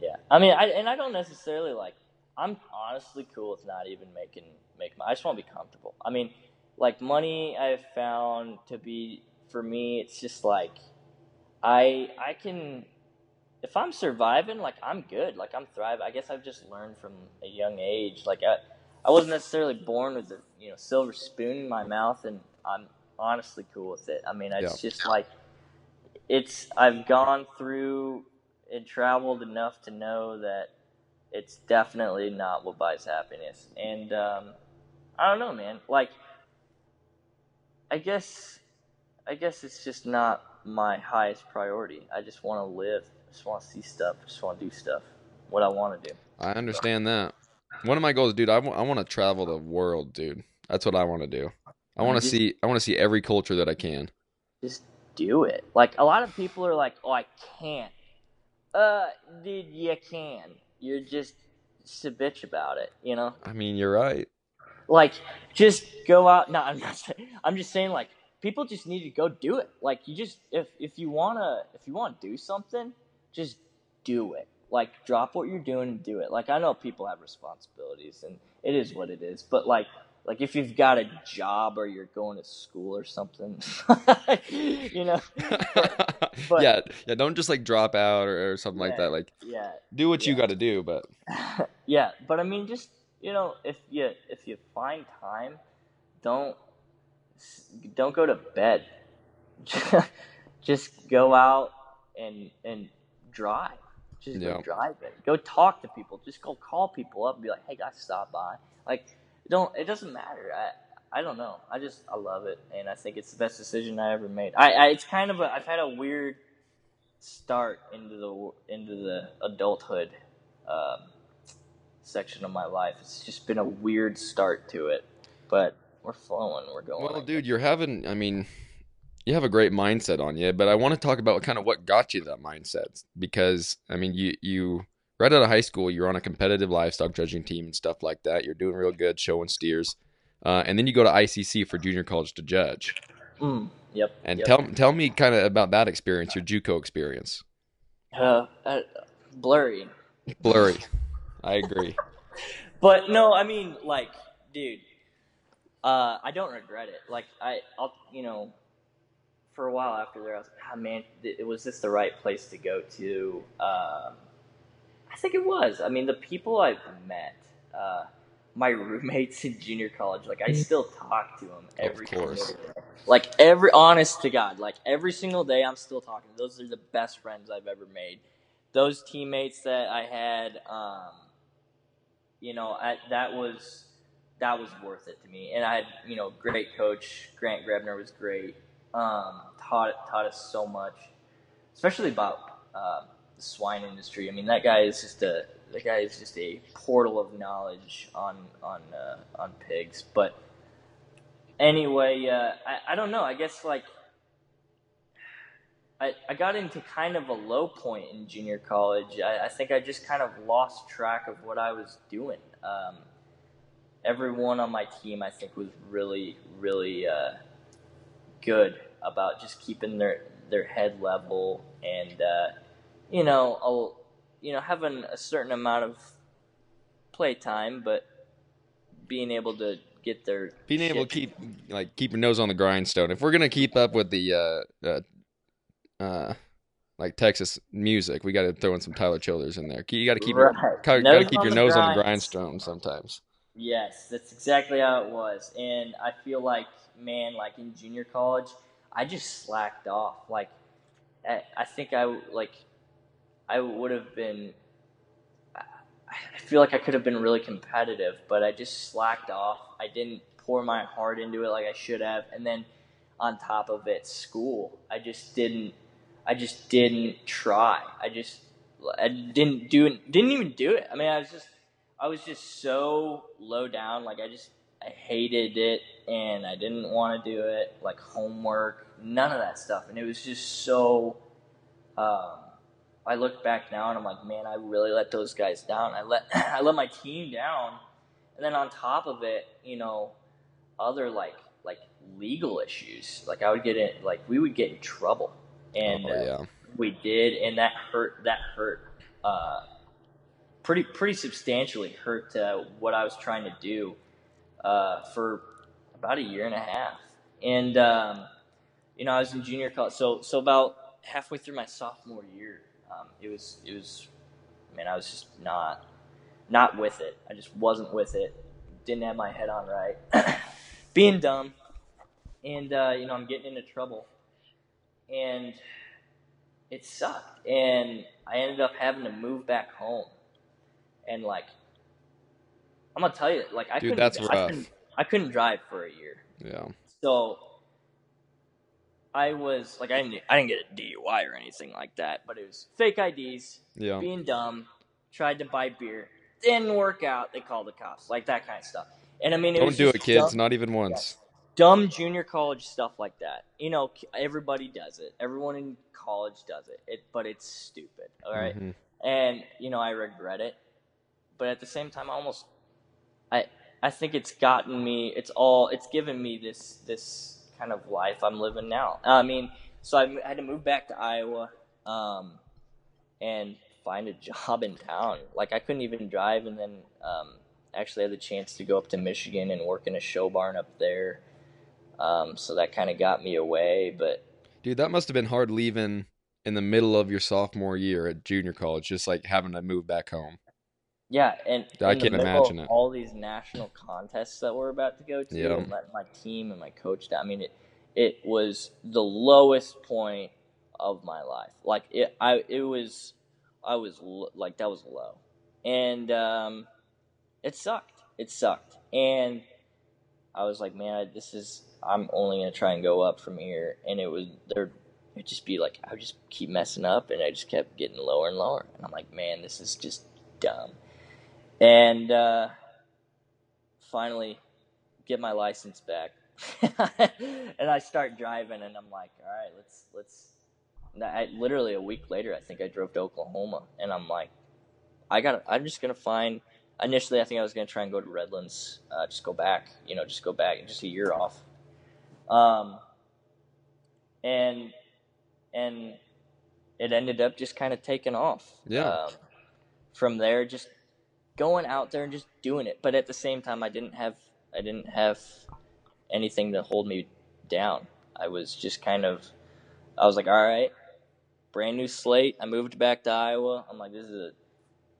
Yeah, I mean, I and I don't necessarily like. I'm honestly cool with not even making make. money. I just want to be comfortable. I mean, like money, I've found to be for me. It's just like, I I can, if I'm surviving, like I'm good. Like I'm thriving. I guess I've just learned from a young age. Like I, I wasn't necessarily born with a you know silver spoon in my mouth, and I'm honestly cool with it. I mean, it's just like, it's I've gone through and traveled enough to know that it's definitely not what buys happiness. And um, I don't know, man. Like, I guess, I guess it's just not my highest priority. I just want to live. I just want to see stuff. I just want to do stuff. What I want to do. I understand that. One of my goals, dude, I want to travel the world, dude. That's what I want to do. I want to see I want to see every culture that I can. Just do it. Like a lot of people are like, "Oh, I can't." Uh, dude, you can. You're just a bitch about it, you know. I mean, you're right. like just go out no i'm not saying i'm just saying like people just need to go do it like you just if if you want to if you want to do something just do it like drop what you're doing and do it like i know people have responsibilities and it is what it is but like like if you've got a job or you're going to school or something you know but- yeah, yeah. Don't just like drop out or, or something like that. Like, yeah do what you got to do. But yeah, but I mean, just you know, if you if you find time, don't don't go to bed. just go out and and drive. Just Yeah. go driving. Go talk to people. Just go call people up and be like, "Hey guys, stop by." Like, don't. It doesn't matter. I I don't know. I just I love it, and I think it's the best decision I ever made. I, I it's kind of a I've had a weird start into the into the adulthood. Um, section of my life. It's just been a weird start to it, but we're flowing. We're going. well, dude, you're having. I mean, you have a great mindset on you. But I want to talk about kind of what got you that mindset because I mean, you you right out of high school, you're on a competitive livestock judging team and stuff like that. You're doing real good, showing steers. Uh, and then you go to ICC for junior college to judge. Mm, yep. And yep. tell tell me kind of about that experience, your JUCO experience. uh, uh, blurry, Blurry. I agree. but no, I mean, like, dude, uh, I don't regret it. Like, I, I'll, you know, for a while after there, I was, ah, man, th- was this the right place to go to? Um, I think it was. I mean, the people I've met, uh, my roommates in junior college, like I still talk to them every course. single day. Like every, honest to God, like every single day, I'm still talking. Those are the best friends I've ever made. Those teammates that I had, um, you know, I, that was that was worth it to me. And I had, you know, great coach Grant Grebner was great. Um, taught taught us so much, especially about uh, the swine industry. I mean, that guy is just a that guy is just a portal of knowledge on on uh, on pigs. But anyway, uh, I I don't know. I guess like. I, I got into kind of a low point in junior college. I, I think I just kind of lost track of what I was doing. Um, everyone on my team, I think, was really, really uh, good about just keeping their their head level and uh, you know, you know, having a certain amount of play time, but being able to get their being able to keep like keep your nose on the grindstone. If we're gonna keep up with the uh, uh, uh like Texas music, we got to throw in some Tyler Childers in there. You got to keep your, got to keep your nose on the grindstone sometimes. Yes, that's exactly how it was. And I feel like, man, like in junior college, I just slacked off. Like, I, I think I like, I would have been. I feel like I could have been really competitive, but I just slacked off. I didn't pour my heart into it like I should have, and then on top of it, school. I just didn't. I just didn't try. I just. I didn't do. It. Didn't even do it. I mean, I was just. I was just so low down. Like I just I hated it and I didn't want to do it. Like homework, none of that stuff. And it was just so. Um, I look back now and I'm like, man, I really let those guys down. I let I let my team down, and then on top of it, you know, other like like legal issues. Like I would get in, like we would get in trouble, and oh uh, we did, and that hurt. That hurt. Uh, pretty pretty substantially hurt uh, what I was trying to do uh, for about a year and a half. And um, you know, I was in junior college, so so about halfway through my sophomore year, um, it was it was, man, I was just not not with it. I just wasn't with it. Didn't have my head on right. Being dumb, and uh, you know, I'm getting into trouble, and it sucked. And I ended up having to move back home, and like, I'm gonna tell you, like, I Dude, couldn't, that's I couldn't, I couldn't drive for a year. yeah. So I was like, I didn't, I didn't get a DUI or anything like that, but it was fake IDs, Yeah. being dumb, tried to buy beer, didn't work out. They called the cops, like that kind of stuff. And I mean, it Don't was do it, kids. dumb- Not even once. dumb junior college stuff like that. You know, everybody does it. Everyone in college does it. It, but it's stupid. All right? Mhm. and you know I regret it, but at the same time, I almost, I I think it's gotten me. It's all. It's given me this this kind of life I'm living now. I mean, so I had to move back to Iowa, um, and find a job in town. Like I couldn't even drive, and then um, actually had the chance to go up to Michigan and work in a show barn up there. Um, so that kind of got me away, but Dude, that must have been hard leaving in the middle of your sophomore year at junior college, just like having to move back home. Yeah, and I in the can't middle imagine of it. all these national contests that we're about to go to, Yeah. and letting my team and my coach down. I mean, it it was the lowest point of my life. Like it, I it was, I was l- like that was low, and um, it sucked. It sucked, and I was like, man, I, this is. I'm only gonna try and go up from here, and it was there. It'd just be like I would just keep messing up, and I just kept getting lower and lower, and I'm like, man, this is just dumb and uh, finally get my license back. And i start driving and i'm like all right let's let's I, literally a week later i think i drove to oklahoma and i'm like i got i'm just gonna find initially i think i was gonna try and go to redlands uh, just go back you know just go back and just a year off. Um and and it ended up just kind of taking off. Yeah. um, from there just going out there and just doing it. But at the same time i didn't have i didn't have anything to hold me down. I was just kind of i was like all right brand new slate. I moved back to iowa. I'm like this is a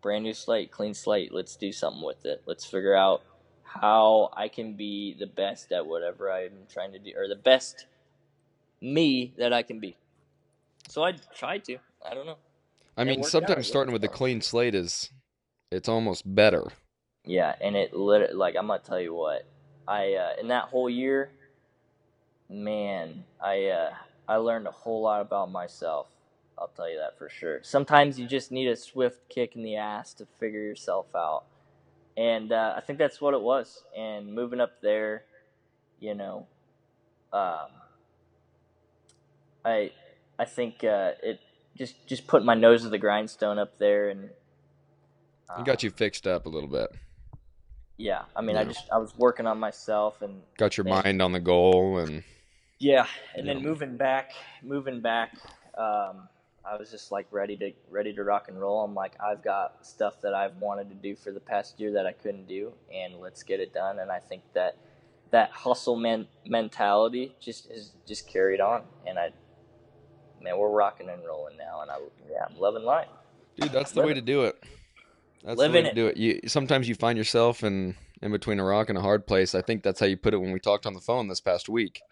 brand new slate clean slate. Let's do something with it. Let's figure out how i can be the best at whatever i'm trying to do or the best me that i can be. So i tried to. I don't know. I mean, sometimes starting with a clean slate is, it's almost better. Yeah, and it lit like I'm gonna tell you what, I uh, in that whole year, man, I uh, I learned a whole lot about myself. I'll tell you that for sure. Sometimes you just need a swift kick in the ass to figure yourself out, and uh, I think that's what it was. And moving up there, you know, um, I I think uh, it just just put my nose to the grindstone up there and. Uh, got you fixed up a little bit. yeah, I mean, I just I was working on myself, and Got your mind on the goal, and yeah, and then Yeah. moving back, moving back, um, I was just like ready to ready to rock and roll. I'm like, I've got stuff that I've wanted to do for the past year that I couldn't do, and let's get it done. And I think that that hustle man mentality just is just carried on, and I man, we're rocking and rolling now, and I yeah, I'm loving life. Dude, that's the way to do it. That's Living the way to do it. You sometimes you find yourself in in between a rock and a hard place. I think that's how you put it when we talked on the phone this past week.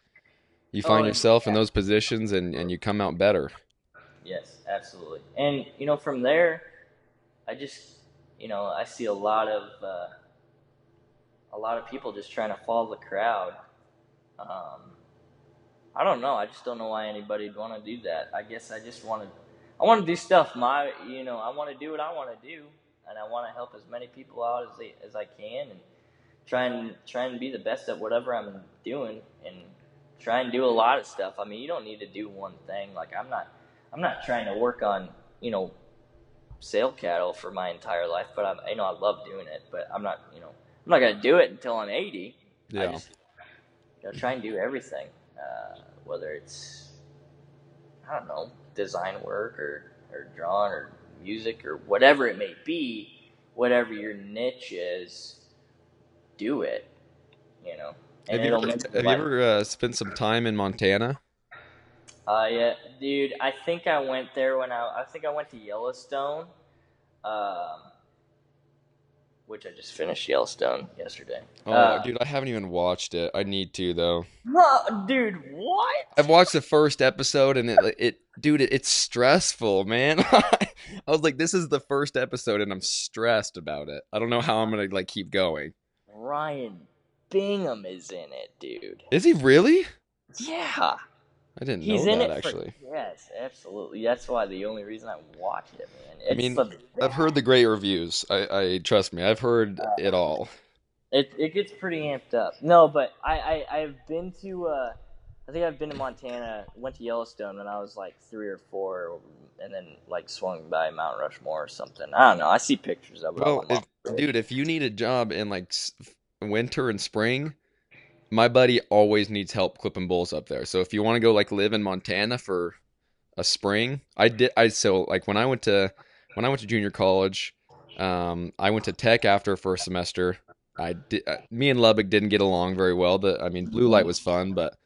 You Oh, find yeah. yourself in those positions and and you come out better. Yes, absolutely. And you know, from there, I just you know I see a lot of uh, a lot of people just trying to follow the crowd. Um, I don't know. I just don't know why anybody'd want to do that. I guess I just want to. I want to do stuff my you know I want to do what I want to do, and I want to help as many people out as they, as I can, and try and try and be the best at whatever I'm doing, and try and do a lot of stuff. I mean, you don't need to do one thing. Like I'm not. I'm not trying to work on, you know, sale cattle for my entire life, but I'm, you know, I love doing it, but I'm not, you know, I'm not going to do it until I'm 80. I Yeah. just, you know, try and do everything, uh, whether it's, I don't know, design work or, or drawing or music or whatever it may be, whatever your niche is, do it, you know. Have you ever, have you ever uh, spent some time in Montana? Uh, yeah, dude. I think I went there when I. I think I went to Yellowstone, um, which I just finished Yellowstone yesterday. Oh, Uh, dude, I haven't even watched it. I need to though. no, dude, what? I've watched the first episode and it, it dude, it's stressful, man. I was like, this is the first episode and I'm stressed about it. I don't know how I'm gonna like keep going. Ryan Bingham is in it, dude. Is he really? Yeah, I didn't he's know in that it. actually. Yes, absolutely. That's why the only reason I watched it, man. It's I mean, I've heard the great reviews. I, I trust me, I've heard it all. It it gets pretty amped up. No, but I, I I've been to uh I think I've been to Montana, went to Yellowstone when I was like three or four and then like swung by Mount Rushmore or something. I don't know. I see pictures of it. Well, if, dude, if you need a job in like winter and spring, my buddy always needs help clipping bulls up there. So if you want to go like live in Montana for a spring, I did. I so like when I went to when I went to junior college, um, I went to Tech after a semester. I did. Uh, me and Lubbock didn't get along very well. The I mean, Blue Light was fun, but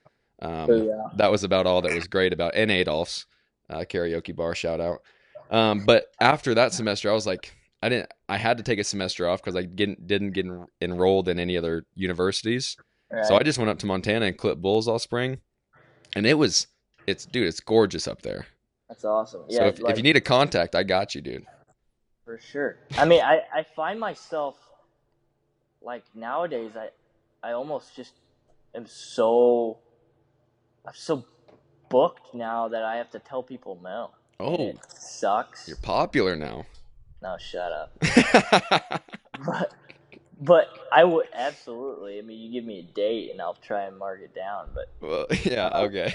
um, yeah. that was about all that was great about and Adolph's uh, karaoke bar shout out. Um, but after that semester, I was like, I didn't. I had to take a semester off because I didn't didn't get en- enrolled in any other universities. So I just went up to Montana and clipped bulls all spring, and it was it's dude, it's gorgeous up there. That's awesome. so Yeah, if, like, if you need a contact, I got you, dude. for sure. I mean, I I find myself like nowadays I I almost just am so I'm so booked now that I have to tell people no. Oh, it sucks. you're popular now. No, shut up. But but I would absolutely. I mean, you give me a date and I'll try and mark it down. But well, yeah, okay.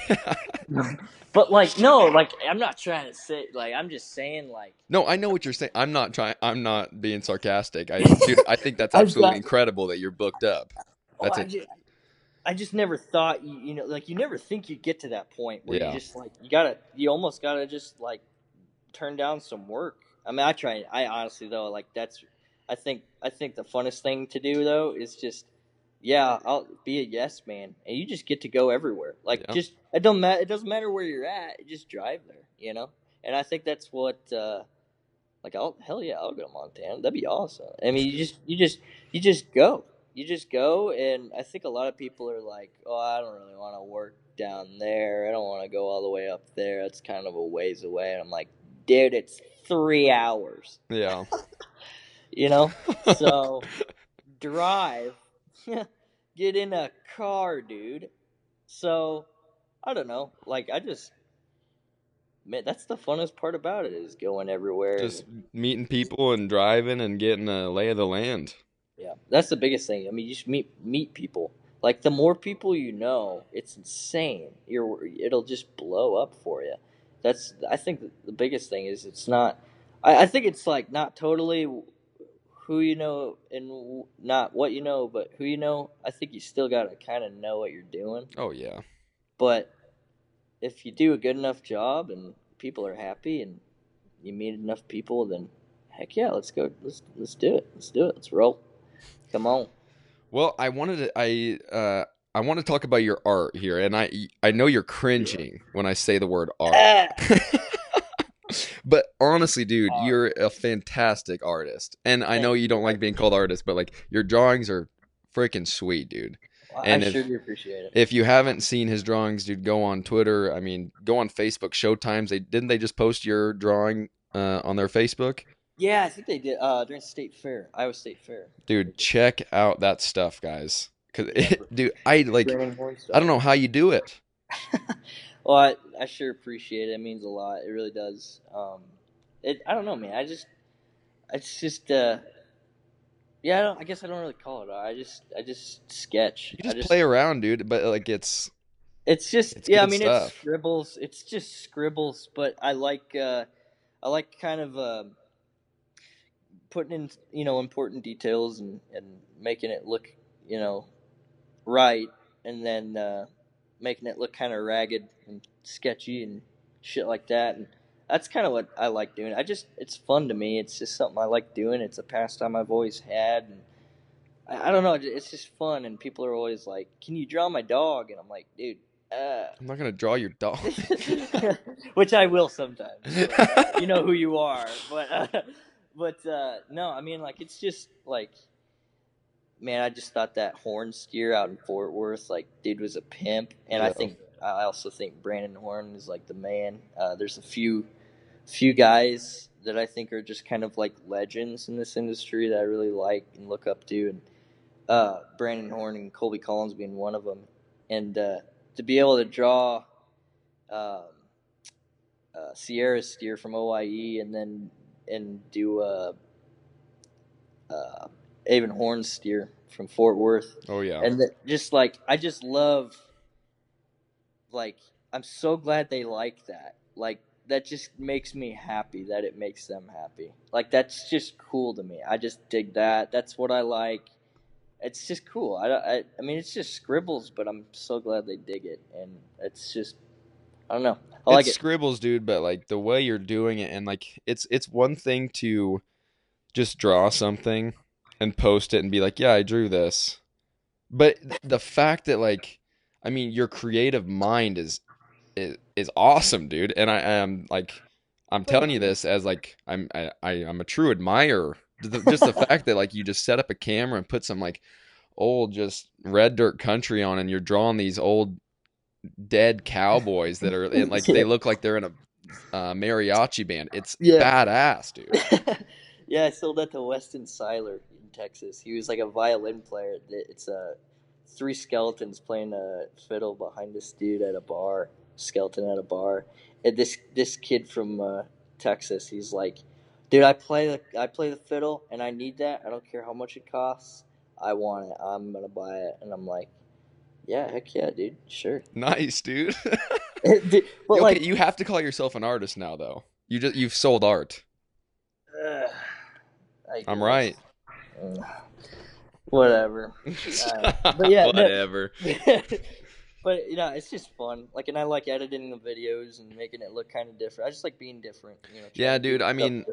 but like no, like I'm not trying to say like I'm just saying like no, I know what you're saying. I'm not trying. I'm not being sarcastic. I, dude, I think that's absolutely incredible that you're booked up. oh, That's it. I just never thought you, you know like you never think you get to that point where Yeah. you just like you gotta you almost gotta just like turn down some work. I mean, I try. I honestly though like that's I think I think the funnest thing to do though is just yeah I'll be a yes man and you just get to go everywhere. Like Yeah. just it don't matter. It doesn't matter where you're at. Just drive there. You know. And I think that's what. uh like I'll hell yeah I'll go to Montana that'd be awesome I mean you just you just you just go you just go and I think a lot of people are like oh I don't really want to work down there. I don't want to go all the way up there. That's kind of a ways away. And I'm like dude it's three hours. Yeah. you know? So drive. Get in a car dude. So I don't know. Like I just man that's the funnest part about it is going everywhere and- Just meeting people and driving and getting a lay of the land. Yeah, that's the biggest thing. I mean, you just meet meet people. Like the more people you know, it's insane. You're it'll just blow up for you. That's I think the biggest thing is it's not. I, I think it's like not totally who you know and not what you know, but who you know. I think you still got to kind of know what you're doing. Oh yeah. But if you do a good enough job and people are happy and you meet enough people, then heck yeah, let's go. Let's let's do it. Let's do it. Let's roll. Come on. Well, I wanted to. I uh, I want to talk about your art here, and I I know you're cringing when I say the word art. But honestly, dude, Art. you're a fantastic artist, and I know you don't like being called artist, but like your drawings are freaking sweet, dude. And I if- sure do appreciate it. If you haven't seen his drawings, dude, go on Twitter. I mean, go on Facebook. Showtimes. They didn't they just post your drawing uh, on their Facebook, Yeah, I think they did uh, during State Fair, Iowa State Fair. dude. Check out that stuff, guys. Cause it, dude, I like. Brandon Horn stuff. I don't know how you do it. well, I, I sure appreciate it. It means a lot. It really does. Um, it I don't know, man. I just it's just uh, yeah. I, don't, I guess I don't really call it. I just I just sketch. You I just, play around, dude. But like, it's It's just It's yeah. I mean, stuff. it's scribbles. It's just scribbles. But I like uh, I like kind of uh, putting in you know important details and and making it look you know right, and then uh, making it look kind of ragged and sketchy and shit like that. And that's kind of what I like doing. I just it's fun to me. It's just something I like doing. It's a pastime I've always had. And I, I don't know. It's just fun. And people are always like, "Can you draw my dog?" And I'm like, dude. Uh, I'm not gonna draw your dog. which I will sometimes. but you know who you are, but uh, but uh, no, I mean like it's just like, man, I just thought that horn steer out in Fort Worth, like, dude was a pimp, and I think I also think Brandon Horn is like the man. Uh, there's a few few guys that I think are just kind of like legends in this industry that I really like and look up to, and uh, Brandon Horn and Colby Collins being one of them, and uh, to be able to draw um, uh, Sierra steer from OYE and then and do uh, uh, Avon Horn steer from Fort Worth oh yeah. and that just like I just love like I'm so glad they like that. Like that just makes me happy that it makes them happy. Like that's just cool to me. I just dig that. That's what I like. It's just cool. I, I, I mean, it's just scribbles, but I'm so glad they dig it, and it's just I don't know. I like it's it. scribbles, dude, but like the way you're doing it, and like it's it's one thing to just draw something and post it and be like, yeah, I drew this, but the fact that like, I mean, your creative mind is is, is awesome, dude, and I am like, I'm telling you this as like I'm I, I I'm a true admirer. Just the fact that like you just set up a camera and put some like old just red dirt country on, and you're drawing these old dead cowboys that are in, like they look like they're in a uh, mariachi band. It's Yeah. badass, dude. yeah, I sold that to Weston Seiler in Texas. He was like a violin player. It- It's uh, three skeletons playing a fiddle behind this dude at a bar. Skeleton at a bar. And this this kid from uh, Texas, he's like, dude, I play the I play the fiddle, and I need that. I don't care how much it costs. I want it. I'm gonna buy it. And I'm like, yeah, heck yeah, dude, sure. Nice, dude. Dude, but okay, like, you have to call yourself an artist now, though. You just you've sold art. ugh, I I'm right. Ugh. Whatever. Uh, but yeah, whatever. but you know, it's just fun. Like, and I like editing the videos and making it look kind of different. I just like being different. You know. Yeah, trying to do dude, I mean,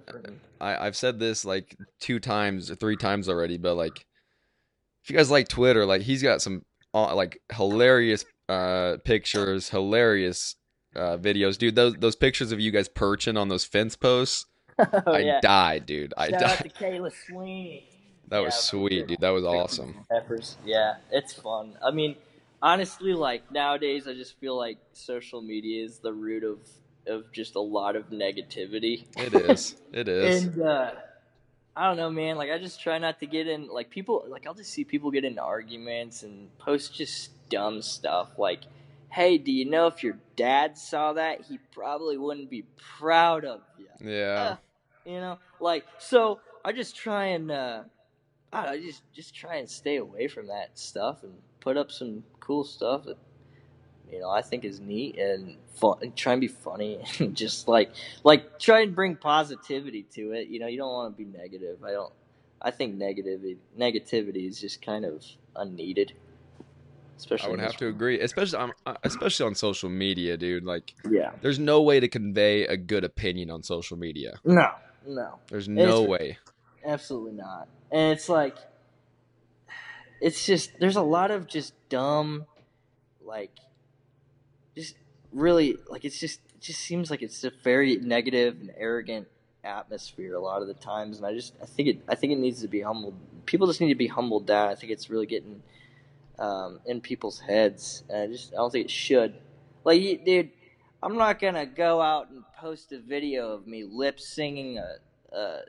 I, I've said this like two times or three times already, but like, if you guys like Twitter, like he's got some like hilarious uh pictures, hilarious uh videos, dude. Those those pictures of you guys perching on those fence posts, oh, I yeah. died, dude. I Shout out died. to Kayla Sweeney. That was sweet, dude. That was awesome. Peppers. Yeah, it's fun. I mean, honestly, like nowadays, I just feel like social media is the root of of just a lot of negativity. It is. It is. And uh, I don't know, man. Like I just try not to get in. Like people, like I'll just see people get into arguments and post just dumb stuff. Like, hey, do you know if your dad saw that, he probably wouldn't be proud of you. Yeah. You know, like so. I just try and uh, I just just try and stay away from that stuff and put up some cool stuff that you know I think is neat and fun. Try and be funny and just like like try and bring positivity to it. You know, you don't want to be negative. I don't. I think negativity negativity is just kind of unneeded. Especially I would have to agree, especially on uh, especially on social media, dude. Like, Yeah. there's no way to convey a good opinion on social media. No. No. There's no It's- way. Absolutely not. And it's like, it's just there's a lot of just dumb like really like it's just it just seems like it's a very negative and arrogant atmosphere a lot of the times and I just I think it I think it needs to be humbled people just need to be humbled down. I think it's really getting um, in people's heads and I just I don't think it should. Like dude I'm not gonna go out and post a video of me lip singing a, a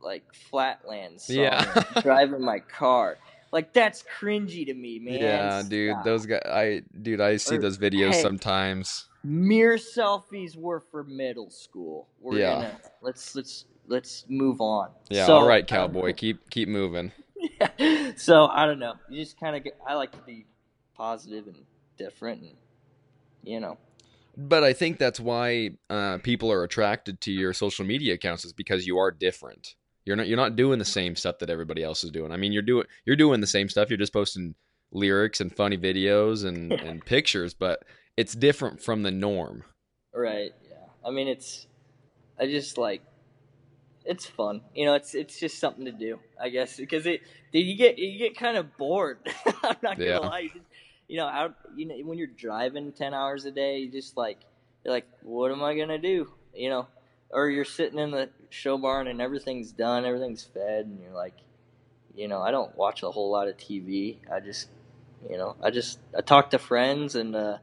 like flatland song Yeah. driving my car like that's cringy to me man Yeah, dude, those guys. I dude, I see Or- those videos hey. sometimes. Mere selfies were for middle school. We're Yeah. gonna let's let's let's move on. Yeah, So, all right, cowboy, keep keep moving. Yeah. so I don't know. You just kind of get. I like to be positive and different, and you know. But I think that's why uh, people are attracted to your social media accounts is because you are different. You're not you're not doing the same stuff that everybody else is doing. I mean, you're doing you're doing the same stuff. You're just posting lyrics and funny videos and and pictures, but it's different from the norm. Right. Yeah. I mean, it's. I just like. It's fun, you know. It's it's just something to do, I guess, because it. You get you get kind of bored. I'm not gonna lie. You, you know, out. You know, when you're driving ten hours a day, you just like you're like, what am I gonna do? You know, or you're sitting in the show barn and everything's done, everything's fed, and you're like, you know, I don't watch a whole lot of TV. I just, you know, I just I talk to friends and. uh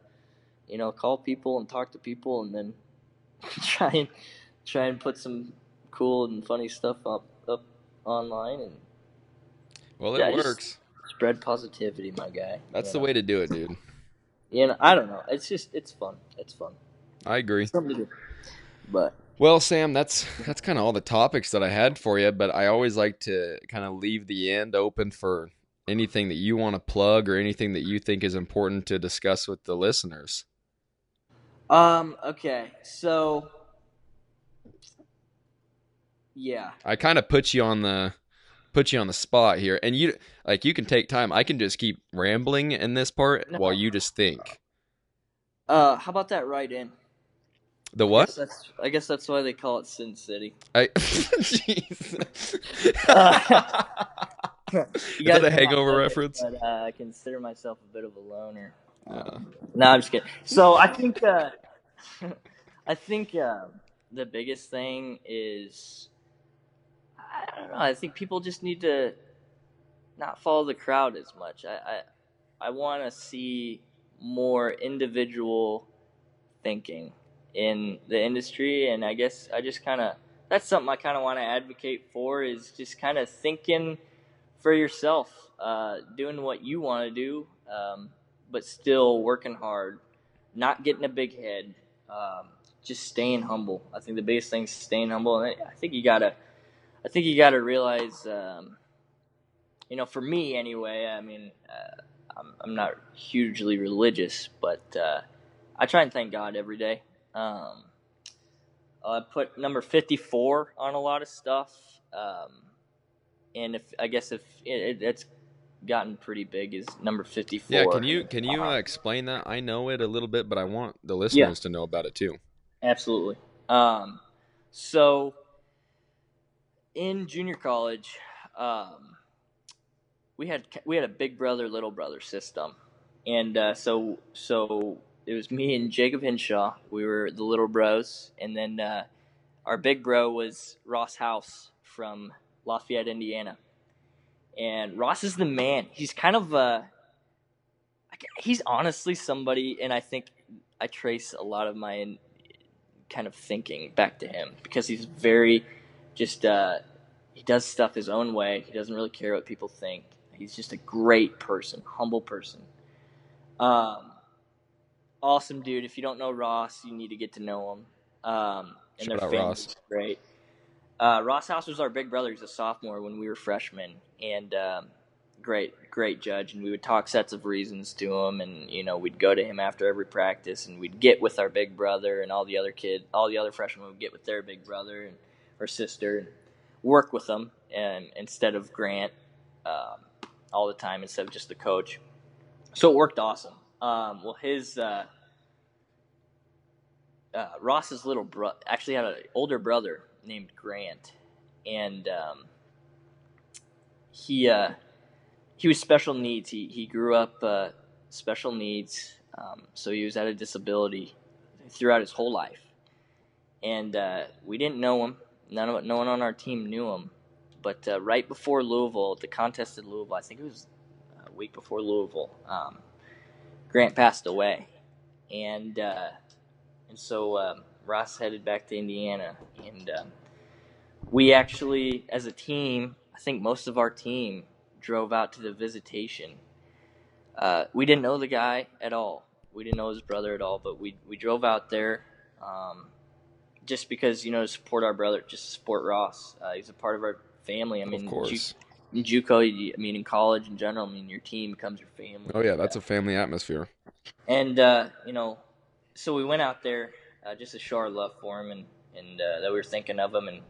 you know, call people and talk to people, and then try and try and put some cool and funny stuff up up online and Well, it Yeah, works. spread positivity, my guy. That's the know? way to do it, dude. You know, I don't know. It's just it's fun. It's fun. I agree. Something to do. But Well, Sam, that's that's kind of all the topics that I had for you, but I always like to kind of leave the end open for anything that you want to plug or anything that you think is important to discuss with the listeners. um, okay, so yeah, I kind of put you on the put you on the spot here, and you like you can take time. I can just keep rambling in this part No. while you just think. uh, how about that right in? The I what? guess that's I guess that's why they call it Sin City. I Jeez. You Is that a hangover know it, reference? But uh, I consider myself a bit of a loner. Yeah. No, I'm just kidding. So I think uh, I think uh, the biggest thing is I don't know. I think people just need to not follow the crowd as much. I I, I want to see more individual thinking in the industry, and I guess I just kind of that's something I kind of want to advocate for is just kind of thinking for yourself, uh, doing what you want to do. Um, but still working hard, not getting a big head, um, just staying humble. I think the biggest thing is staying humble, and I think you gotta, I think you gotta realize, um, you know, for me anyway. I mean, uh, I'm, I'm not hugely religious, but uh, I try and thank God every day. Um, I put number 54 on a lot of stuff, um, and if I guess if it, it's gotten pretty big is number 54. Yeah, can you can you Uh, uh, explain that? I know it a little bit, but I want the listeners to know about it too. Absolutely. Um, so in junior college, um, we had we had a big brother little brother system, and uh, so so it was me and Jacob Hinshaw. We were the little bros, and then uh, our big bro was Ross House from Lafayette, Indiana. And Ross is the man. He's kind of uh, he's honestly somebody, and I think I trace a lot of my kind of thinking back to him because he's very just uh, he does stuff his own way. He doesn't really care what people think. He's just a great person, humble person. Um, awesome dude. If you don't know Ross, you need to get to know him. Um, and Shout their Ross. great. Uh, Ross House was our big brother. He's a sophomore when we were freshmen, and um, great, great judge. And we would talk sets of reasons to him, and you know we'd go to him after every practice, and we'd get with our big brother, and all the other kid, all the other freshmen would get with their big brother and or sister, and work with them, and instead of Grant, um, all the time instead of just the coach. So it worked awesome. Um, well, his uh, uh, Ross's little brother actually had an older brother named Grant, and um, he uh, he was special needs. He he grew up uh, special needs. Um, so he was at a disability throughout his whole life, and uh, we didn't know him. None of no one on our team knew him. But uh, right before Louisville, the contest in Louisville, I think it was a week before Louisville, um, Grant passed away, and uh, and so um, Ross headed back to Indiana, and um, we actually, as a team, I think most of our team drove out to the visitation. Uh, we didn't know the guy at all. We didn't know his brother at all, but we we drove out there um, just because you know to support our brother, just to support Ross. Uh, he's a part of our family. I mean, of course. in JUCO, I mean, in college in general, I mean, your team becomes your family. Oh yeah, that's a family atmosphere. And uh, you know, so we went out there uh, just to show our love for him, and and uh, that we were thinking of him, and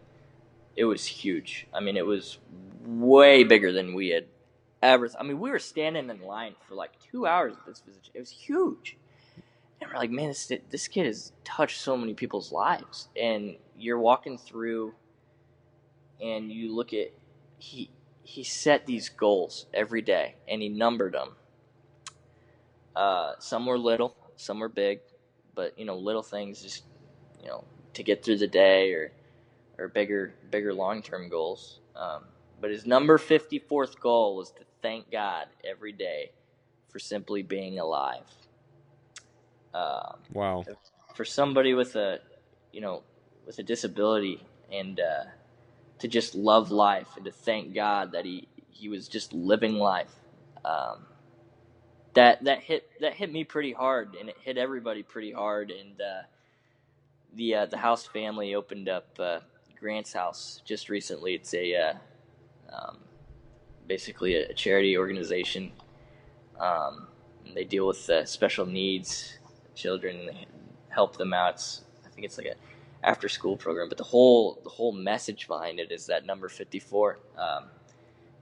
it was huge. I mean, it was way bigger than we had ever. I mean, we were standing in line for like two hours at this visit. It was huge, and we're like, man, this this kid has touched so many people's lives, and you're walking through, and you look at he he set these goals every day, and he numbered them. Uh, some were little, some were big, but you know, little things just you know to get through the day or or bigger bigger long term goals. Um, but his number fifty fourth goal was to thank God every day for simply being alive. Um, Wow. for somebody with a you know with a disability and uh, to just love life and to thank God that he he was just living life. Um, that that hit that hit me pretty hard and it hit everybody pretty hard and uh, the uh, the house family opened up uh, Grant's house just recently. It's a uh, um, basically a charity organization. Um, and they deal with uh, special needs children and they help them out. It's, I think it's like a after school program, but the whole the whole message behind it is that number fifty four. Um,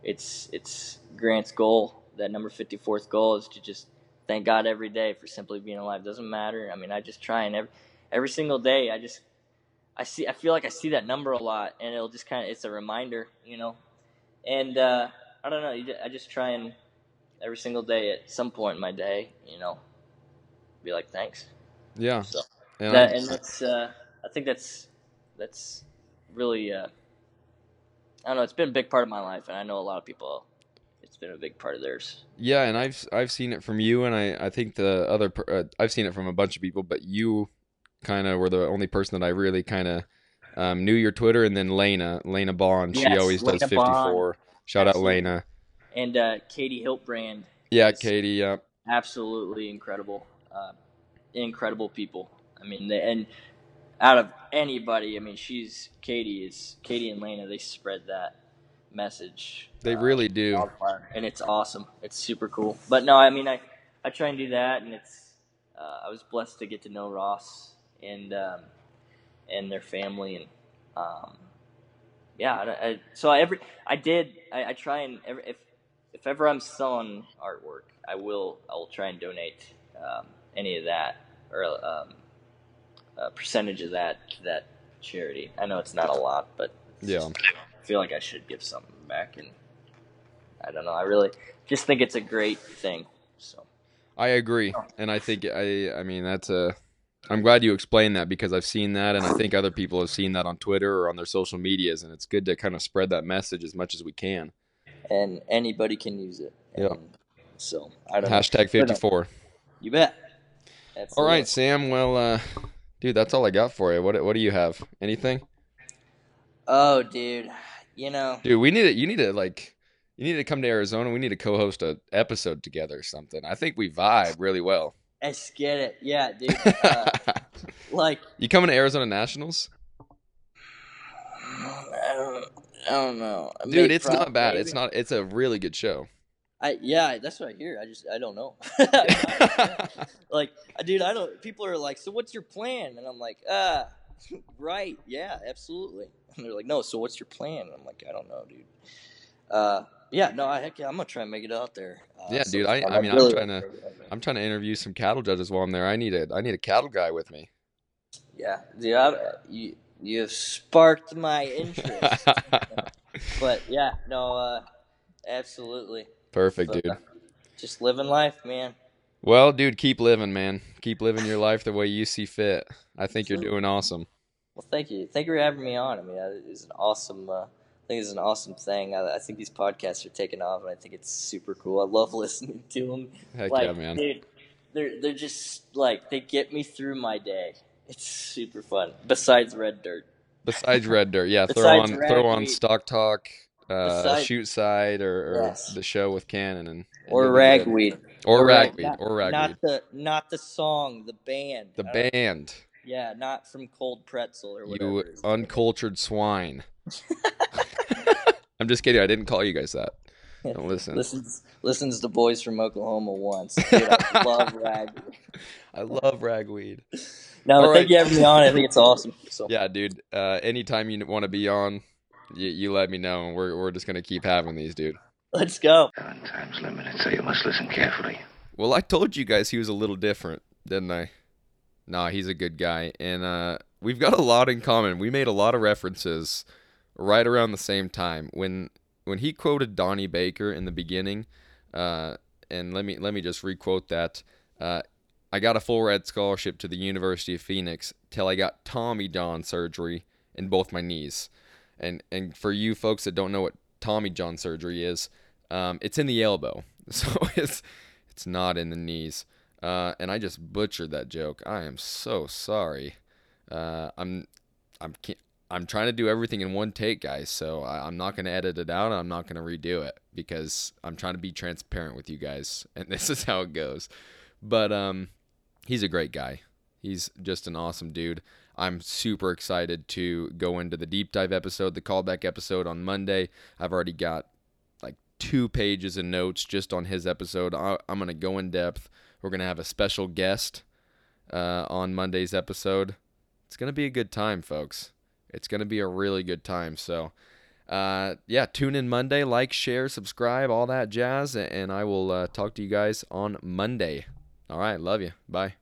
it's it's Grant's goal. That number fifty fourth goal is to just thank God every day for simply being alive. Doesn't matter. I mean, I just try and every every single day. I just I see. I feel like I see that number a lot, and it'll just kind of it's a reminder, you know. And uh, I don't know. I just try and every single day at some point in my day, you know, be like thanks. Yeah. So And that, and that's uh, I think that's that's really uh, I don't know. It's been a big part of my life, and I know a lot of people. Been a big part of theirs. Yeah, and I've I've seen it from you, and I I think the other uh, I've seen it from a bunch of people, but you kind of were the only person that I really kind of um, knew your Twitter, and then Lena Lena Bond, she always does Lena fifty Bond. four. Shout out Lena. And uh, Katie Hiltbrand, Yeah, Katie. Yeah, absolutely incredible, uh, incredible people. I mean, they, and out of anybody, I mean, she's Katie is Katie and Lena. They spread that message. they uh, really do. wildfire, and it's awesome. It's super cool. But no, I mean, I I try and do that, and it's uh, I was blessed to get to know Ross and um, and their family, and um, yeah. I, I, so I every I did I, I try and every, if if ever I'm selling artwork, I will I will try and donate um, any of that or um, a percentage of that to that charity. I know it's not a lot, but Yeah. just- I feel like I should give something back, and I don't know. I really just think it's a great thing. So I agree, and I think I I mean that's a. I'm glad you explained that because I've seen that, and I think other people have seen that on Twitter or on their social medias, and it's good to kind of spread that message as much as we can. and anybody can use it. Yeah. So I don't Hashtag 54. You bet. All Absolutely. right, Sam. Well, uh, dude, that's all I got for you. What What do you have? Anything? Oh, dude. You know. Dude, we need to. You need to like. You need to come to Arizona. We need to co-host a episode together or something. I think we vibe really well. Let's get it. Yeah, dude. Uh, like, you coming to Arizona Nationals, I don't, I don't know. dude? Maybe- It's not bad. maybe. It's not. It's a really good show. I yeah, that's what I hear. I just I don't know. like, dude, I don't. People are like, so what's your plan? And I'm like, uh, right, yeah, absolutely. And they're like, no, so what's your plan? And I'm like, I don't know, dude. Uh, yeah, no, I heck yeah, I'm gonna try and make it out there. Uh, Yeah, dude, I- I mean, I'm trying to- I'm trying to interview some cattle judges while I'm there. I need a I need a cattle guy with me. Yeah, dude, I, you you have sparked my interest. but yeah, no, uh, absolutely. Perfect, But, dude. uh, just living life, man. Well, dude, keep living, man. Keep living your life the way you see fit. I think you're doing awesome. Well, thank you. Thank you for having me on. I mean, it's an awesome. Uh, I think it's an awesome thing. I, I, think these podcasts are taking off, and I think it's super cool. I love listening to them. Heck like, yeah, man! Dude, they're they're just like they get me through my day. It's super fun. Besides Red Dirt. Besides Red Dirt, yeah. throw on throw on Stock Talk, uh, Besides, Shoot Side, or, or yes. the show with Cannon and, and or Ragweed. Or Ragweed. Not, or Ragweed. Not the not the song, the band. The band. Yeah, not from Cold Pretzel or whatever. You uncultured swine. I'm just kidding. I didn't call you guys that. Don't listen. listens listens to boys from Oklahoma once. Dude, I love ragweed. I love ragweed. No, All thank right. you for having me on. I think it's awesome. So. Yeah, dude. Uh, anytime you want to be on, you, you let me know, and we're we're just gonna keep having these, dude. Let's go. Time's limited, so you must listen carefully. Well, I told you guys he was a little different, didn't I? Nah, he's a good guy, and uh, we've got a lot in common. We made a lot of references right around the same time when when he quoted Donnie Baker in the beginning. Uh, and let me let me just requote that. Uh, I got a full red scholarship to the University of Phoenix till I got Tommy John surgery in both my knees. And and for you folks that don't know what Tommy John surgery is, um, it's in the elbow, so it's it's not in the knees. Uh, and I just butchered that joke. I am so sorry. Uh, I'm I'm I'm trying to do everything in one take, guys. So I, am not to edit it out. I'm not to redo it because I'm trying to be transparent with you guys, and this is how it goes. But um, he's a great guy. He's just an awesome dude. I'm super excited to go into the deep dive episode, the callback episode on Monday. I've already got two pages of notes just on his episode. I, am going to go in depth. We're going to have a special guest uh, on Monday's episode. It's going to be a good time, folks. It's going to be a really good time. So, uh, yeah, tune in Monday, like, share, subscribe, all that jazz, and I will uh, talk to you guys on Monday. All right, love you. Bye.